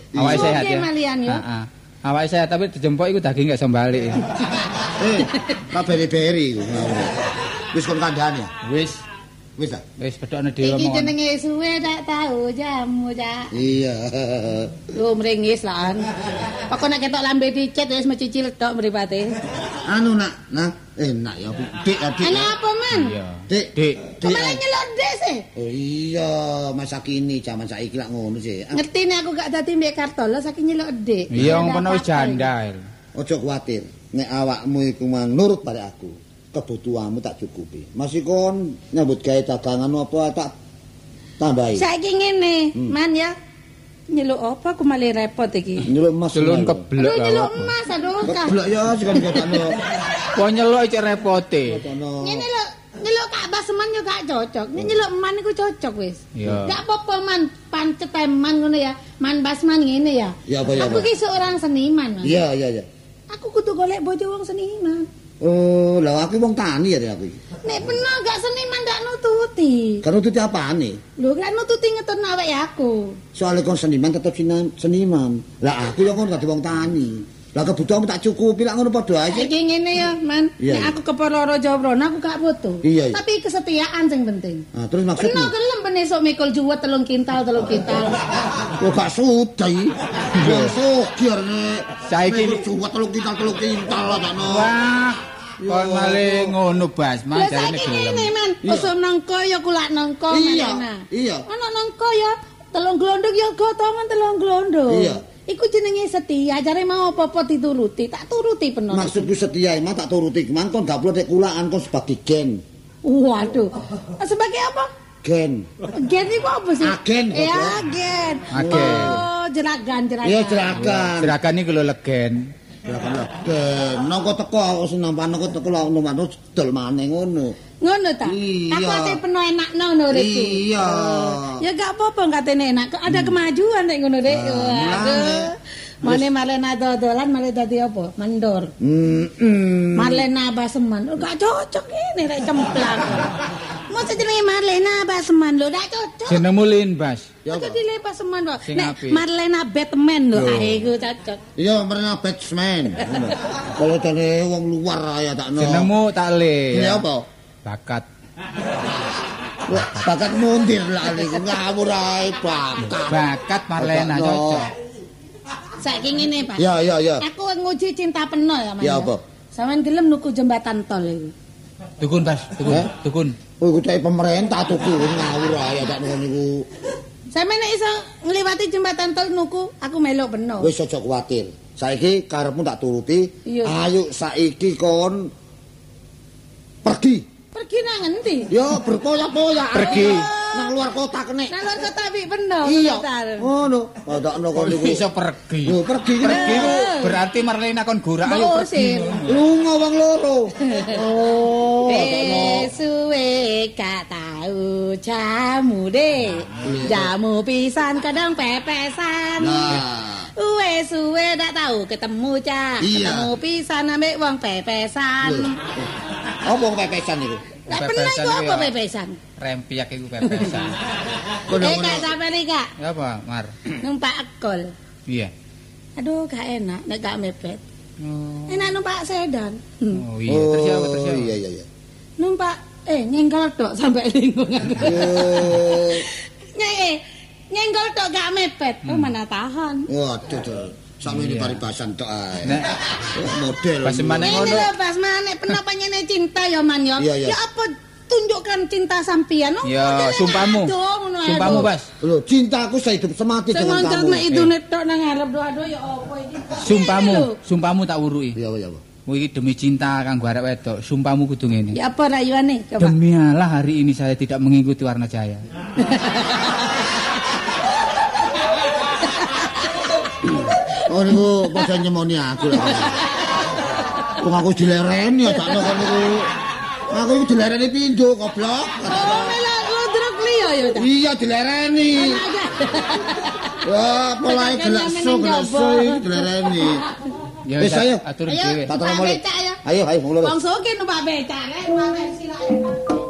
Awake sehat ya. malian ya. Heeh. Awake sehat tapi dijempol iku daging gak iso balik. Eh, tak beri-beri. Wis kon kandhane ya? Wis, Wis ta? wis bedokne dhewe Iki omongan. jenenge suwe tak tahu jamu, Cak. Iya. Lu mringis lah. Pokok nek ketok lambe dicet wis mesti ciletok mripate. Anu nak, nah, enak ya. Dik, ya, dik. Ana apa, Man? Iya. Dik, Dik, dik. Malah nyelok des sih. Oh iya, masa kini zaman saiki lak ngono sih. Ngerti nek aku gak dadi mbek kartola saking nyelok dik. iya kono wis jandal. Ojo kuwatir, nek awakmu iku mang nurut pada aku, kebutuhanmu tak cukupi. Masih kon nyambut gawe dagangan apa tak tambahi. Saiki ngene, Hmm. Man ya. Nyeluk apa aku malah repot iki. Nyeluk emas. Nyeluk. keblek Aduh nyeluk emas aduh kak. Keblek ya sikon ketane. Kok nyeluk cek repote. Ngene lho, nyeluk Ka'bah seman yo gak cocok. Nek nyeluk man iku cocok wis. Gak apa-apa man, pancet man ngono ya. Man basman ngene ya. Ya apa ya Aku apa? ki seorang seniman. Iya iya iya. Aku kudu golek bojo wong seniman. Oh, lah aku wong tani ya aku. iki. Nek bener gak seniman gak nututi. Kan itu apane? Lho gak nututi ngetun awake aku. Soalnya kon seniman tetap sina- seniman. Lah aku ya kon dadi wong tani. Lah kebutuhanmu tak cukupi lak ngono padha aja. Saiki ngene ya, Man. Iya, Nek iya. aku keporo Jawrono aku gak butuh. Iya, iya. Tapi kesetiaan sing penting. Nah, terus maksudmu? gelem ben esuk mikul juwet telung kintal telung kintal. Kok gak sudai. Wong sugih nek Saiki nek cuwet telung kintal telung kintal lah takno. Wah, kon malah ngono Bas, Lah mas jarene saiki gelem. ngene man, Iya. usum nangko ya kulak nangko Iya, iya. Ana nangko ya telung glondok ya gotongan telung glondok. Iya. Iku jenenge setia, jare mau apa-apa dituruti, tak turuti penuh. Maksudku setia emang tak turuti kemang kon gak perlu dek kulaan kon sebagai gen. Waduh. Sebagai apa? Gen. Gen itu apa sih? Agen, Ya, agen. Agen. Oh, jeragan, jeragan. Iya jeragan. Serakan iki lho legen. Jeragan legen. Nongko teko aku sing nampan nongko teko lak nomano dol maneh ngono. Ngono ta? Iya. Aku ate penuh enak ngono rek. Iya. Ya gak apa-apa katene enak. Ada kemajuan nek ngono rek. Waduh. Mane Marlena dodolan malah dadi apa? Mandor. Hmm. hmm. Marlena Baseman. Oh, gak cocok ini rek cemplang. Masa jenenge Marlena Baseman lho, gak cocok. Jenengmu Lin Bas. Ya apa? dilepas seman kok. Sing Nek. Marlena Batman lho, ah iku cocok. Iya, mereka batsman. Ngono. Kalau dene wong luar ya takno. Jenengmu tak le. Ini apa? Bakat. Wah, bakat mundir lah niku ngawur ae bakat. Bakat Marlena cocok. Saiki ngene, Pak. Ya, ya, ya. Aku nguji cinta penuh ya, Mas. Ya, apa? Sampeyan gelem nuku jembatan tol iku. Dukun Bas, dukun, dukun. Oh, iku dari pemerintah tuku ngawur ae tak ngono niku. Sampe nek iso ngliwati jembatan tol nuku, aku melok beno. Wis aja kuwatir. Saiki karepmu tak turuti. Ayo saiki kon pergi. Pergi nang endi? Yo berpoya-poya. Pergi. Nang luar kota kene. Nang luar kota wi beno. Iya. Ngono. Padakno kon niku. Bisa pergi. Yo pergi kene. Pergi berarti Marlena kon gorak ayo pergi. Lunga wong loro. Oh. Eh, suwe gak tahu jamu deh. Jamu pisan kadang pepesan. Nah. Wes suwe dak tahu ketemu cah. Iya. Ketemu pisan ambek wong pepesan. Apa wong pepesan iku? Gak pernah iku apa pepesan? Rempiak iku pepesan. Eh kak sampe nih kak Ya apa, Mar? numpak ekol. Iya. Aduh gak enak nek gak mepet. Oh, Enak numpak sedan. Hmm. oh iya, terus ya apa terus ya? Oh, Iya iya iya. Numpak eh nyenggol tok sampai lingkung aku. Eh, Nye, nyenggol tok gak mepet. Oh mana tahan. Waduh, tuh. Sampe ini paribasan tok ae. Nek Oh, Model. pas mana Ini ngono? lho Bas Mane penapa nyene cinta ya man ya. Ya apa tunjukkan cinta sampean. Oh, Ya, sumpahmu. aduh, ngono ae, Sumpahmu. Bas. Loh, cintaku sehidup semati Sing dengan kamu. mek idune tok nang ngarep doa-doa ya apa iki. Sumpahmu, Ini sumpahmu tak wuruki. Iya, iya, iya. Kowe iki demi cinta kanggo arek wedok, sumpahmu kudu ngene. Ya apa rayuane coba. Demi Allah hari ini saya tidak mengikuti warna jaya. Oh niku padha nyemoni aku lho. Wong aku dilereni ya sakno kon niku. Aku iku dilereni pindho goblok. Oh, melak ludruk liya ya ta. Iya dilereni. Ya, polahe nang geleso njaba. iki dilereni. Ya Wis, ayo. atur Ayo. dhewe. Mulai. ya. Ayo, ayo wong loro. Wong soge numpak becak rek, numpak silakan.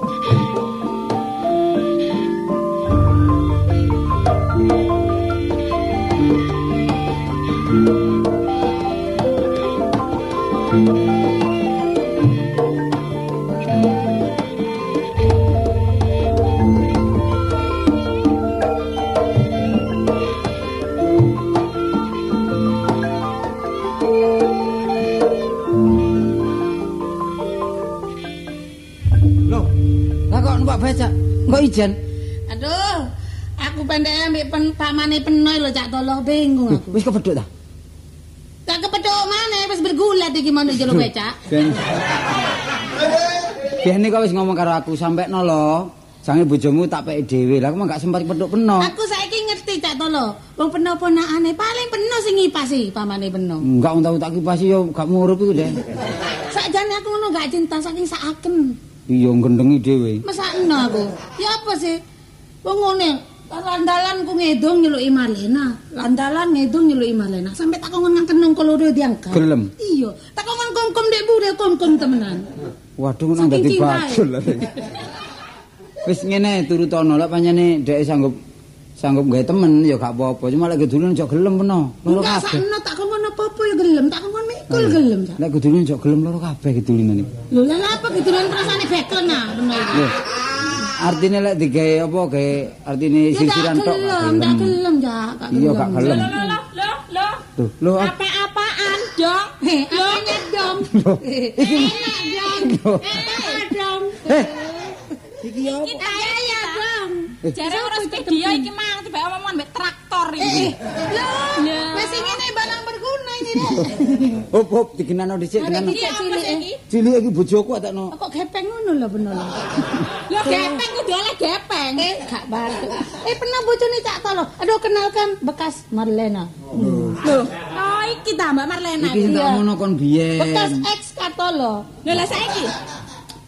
Ijen? Aduh, aku pendek ambek pen, pamane penoy lho Cak Tolo bingung aku. Wis kepedhuk ta? Tak kepethuk mana wis bergulat iki mau jelo becak. Ben. Biyen kok wis ngomong karo aku sampe lho. Jange bojomu tak peki dhewe. Lah aku mah gak sempat pedhuk peno. Aku saiki ngerti Cak Tolo. Wong peno ponakane paling peno sing ngipasi pamane peno. Enggak unta tak kipasi yo gak murup iku, Dek. Sakjane aku ngono gak cinta saking saken. Iya gendengi dhewe. Mesakno aku. Ya apa sih? Wong ngene, landalan ku ngedong nyeluki Marlena. Landalan ngedong nyeluki Marlena. Sampai tak kongon ngangken nang koloro diangkat. Gelem. Iya, tak kongon kongkom dek bure kongkom temenan. Waduh nang dadi bajul. Wis ngene turutono lek pancene dhek sanggup sanggup gawe temen ya gak apa-apa. Cuma lek gedulun aja gelem peno. Loro Enggak kabeh. sakno tak kongon apa-apa ya gelem, tak kongon mikul gelem. Lek gedulun aja gelem loro kabeh gedulinan iki. Lho lah apa gitu lan perasane bekon nah bener. Artine lek digawe apa gawe artine sisiran tok. gelem, tak gelem ya, Iya gak gelem. Loh, loh, loh, loh. Tuh, lho ah, Apa-apaan, Dong? Heh, apanya dong? Loh. Enak dong. Loh. Enak dong. Eh, Kita ya dong. Jare urus ke dia iki mang tiba omongan mbek traktor Eh, iki. Loh, wis ngene barang. Hop hop digenano dhisik genano. iki Iki cilik. iki? Iki bojoku atakno. Kok gepeng ngono lho bener lho. Loh, gepeng kudu oleh gepeng. Eh, gak baru. Eh, pernah bojone Cak Tolo. Aduh, kenalkan bekas Marlena. Loh, oh iki ta Mbak Marlena. Iki iya. tak ngono kon biyen. Bekas ex Cak Tolo. Lho lah saiki.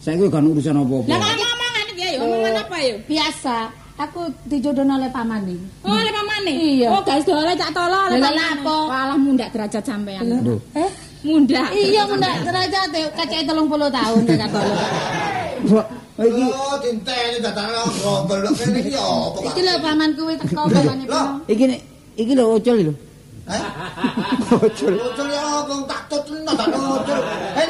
Saiki gak urusan Lah apa-apa. kalau ngomongan iki ya omongan apa ya? Biasa, aku dijodohno oleh pamane. Oh, oleh pamane. Iya. Oh, guys, oleh Cak Tolo oleh Lah, pamane. lah, apa? Walah mundak derajat sampean. Lho. Eh? Mundak. Iya, mendak derajat e kacake 30 tahun Cak Tolo. Wah, iki Oh, dinteni dadak ngobrol kok kene iki apa Iki lho pamanku wis teko pamane peno. iki nek iki lho ocol lho. Hah? Ocol. Ucul ya apa tak tutno tak ucul. Hei,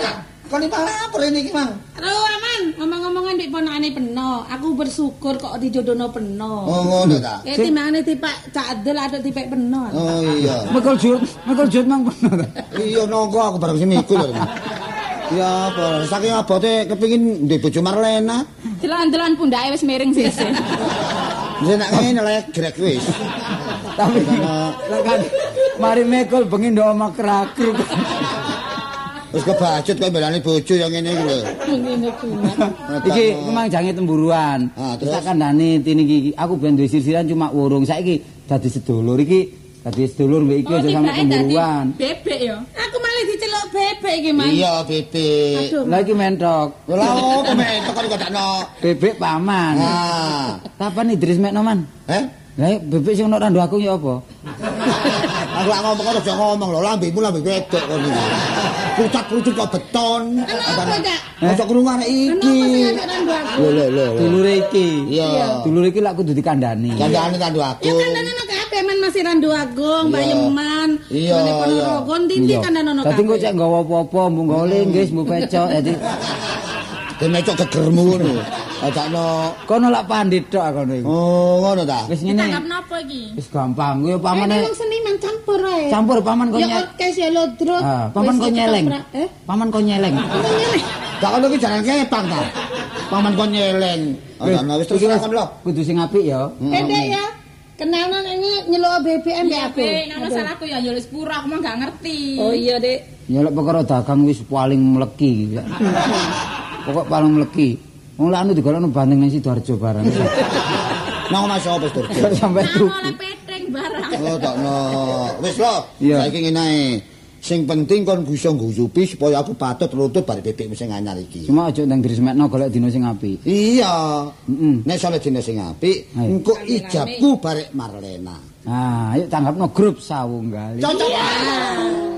nak, kon iki apa ini iki, Mang? Aduh, aman, ngomong-ngomongan mbek ponakane peno. Aku bersyukur kok dijodohno peno. Oh, ngono ta. Eh timbangane tipak Cak Adel ada tipek peno. Oh iya. Mekol jut, mekol jut mang peno. Iya nongko aku bareng sing mikul. lho. Ya apa, saking abote kepengin ndek bojo Marlena. Delan-delan pundake wis miring sisih. Wis nek ngene lek grek wis. Tapi lek kan mari mekul bengi ndok omah kerakruk. Wis kebacut kok belani bojo yang ngene iki lho. Ngene kuwi. Iki memang jange temburuan. Terus tak kandhani tini iki aku ben duwe sirsiran cuma wurung. Saiki dadi sedulur iki dadi sedulur mbek iki Oh, aja sampe temburuan. Bebek ya. Aku malah diceluk bebek iki, Man. Iya, bebek. Lah iki mentok. Lha opo mentok kok kadakno. Bebek paman. Ah. Kapan Idris mekno man? Eh? Lah bebek sing ono randu aku ya apa? Aku lak ngomong kok aja ngomong lho, lambemu lambe wedok kok iki. Pucat-pucut kok beton. Apa, Cak? Ojo krungu arek Kenapa iki. Lho lho lho. Dulure iki. Iya. Dulure iki lak kudu dikandani. Kandhane kandu aku. Ya kabeh men masih randu agung. Bayeman. Iya, iya. Ponorogo ndi Iya. Dadi engko kabeh. cek nggawa apa-apa, mbok nggawa linggis, mbok pecok. Dadi Demecok gegermu ngono. Kadakno. kono lak pandit tok kono iki. Oh, ngono ta. Wis Ditangkap ngene. napa iki? Wis gampang. Kuwi Pamane pamane wong seniman campur ae. campur paman kok Ya nyeleng. orkes ya lodrot. Ah, paman Wis kok nyeleng. Eh? Paman kok nyeleng. Kok nyeleng? Gak ono iki jalan kepang ta. Paman kon nyeleng. Kadakno wis terus kon lho. Kudu sing apik ya. Pendek ya. Kenalno ini nyeluk BBM ya aku. Bebek, nang salahku ya ya wis pura, aku mah gak ngerti. Oh iya, Dik. Ya lek perkara dagang wis paling mleki. Pokok paling mleki. Wong lak anu digolokno bandeng nang Sidoarjo barang. Nang omah sapa Tur? Sampai Nang tuku. oleh peteng barang. Oh, takno. Wis lho. Saiki ngene ae. Sing penting kon bisa nguyupi supaya aku patut lutut bare bebek sing anyar iki. Cuma aja ndang diresmekno golek dino sing apik. Iya. Heeh. Nek sale dina sing apik, engko ijabku barek Marlena. Ah, ayo tanggapno grup sawunggal. Cocok.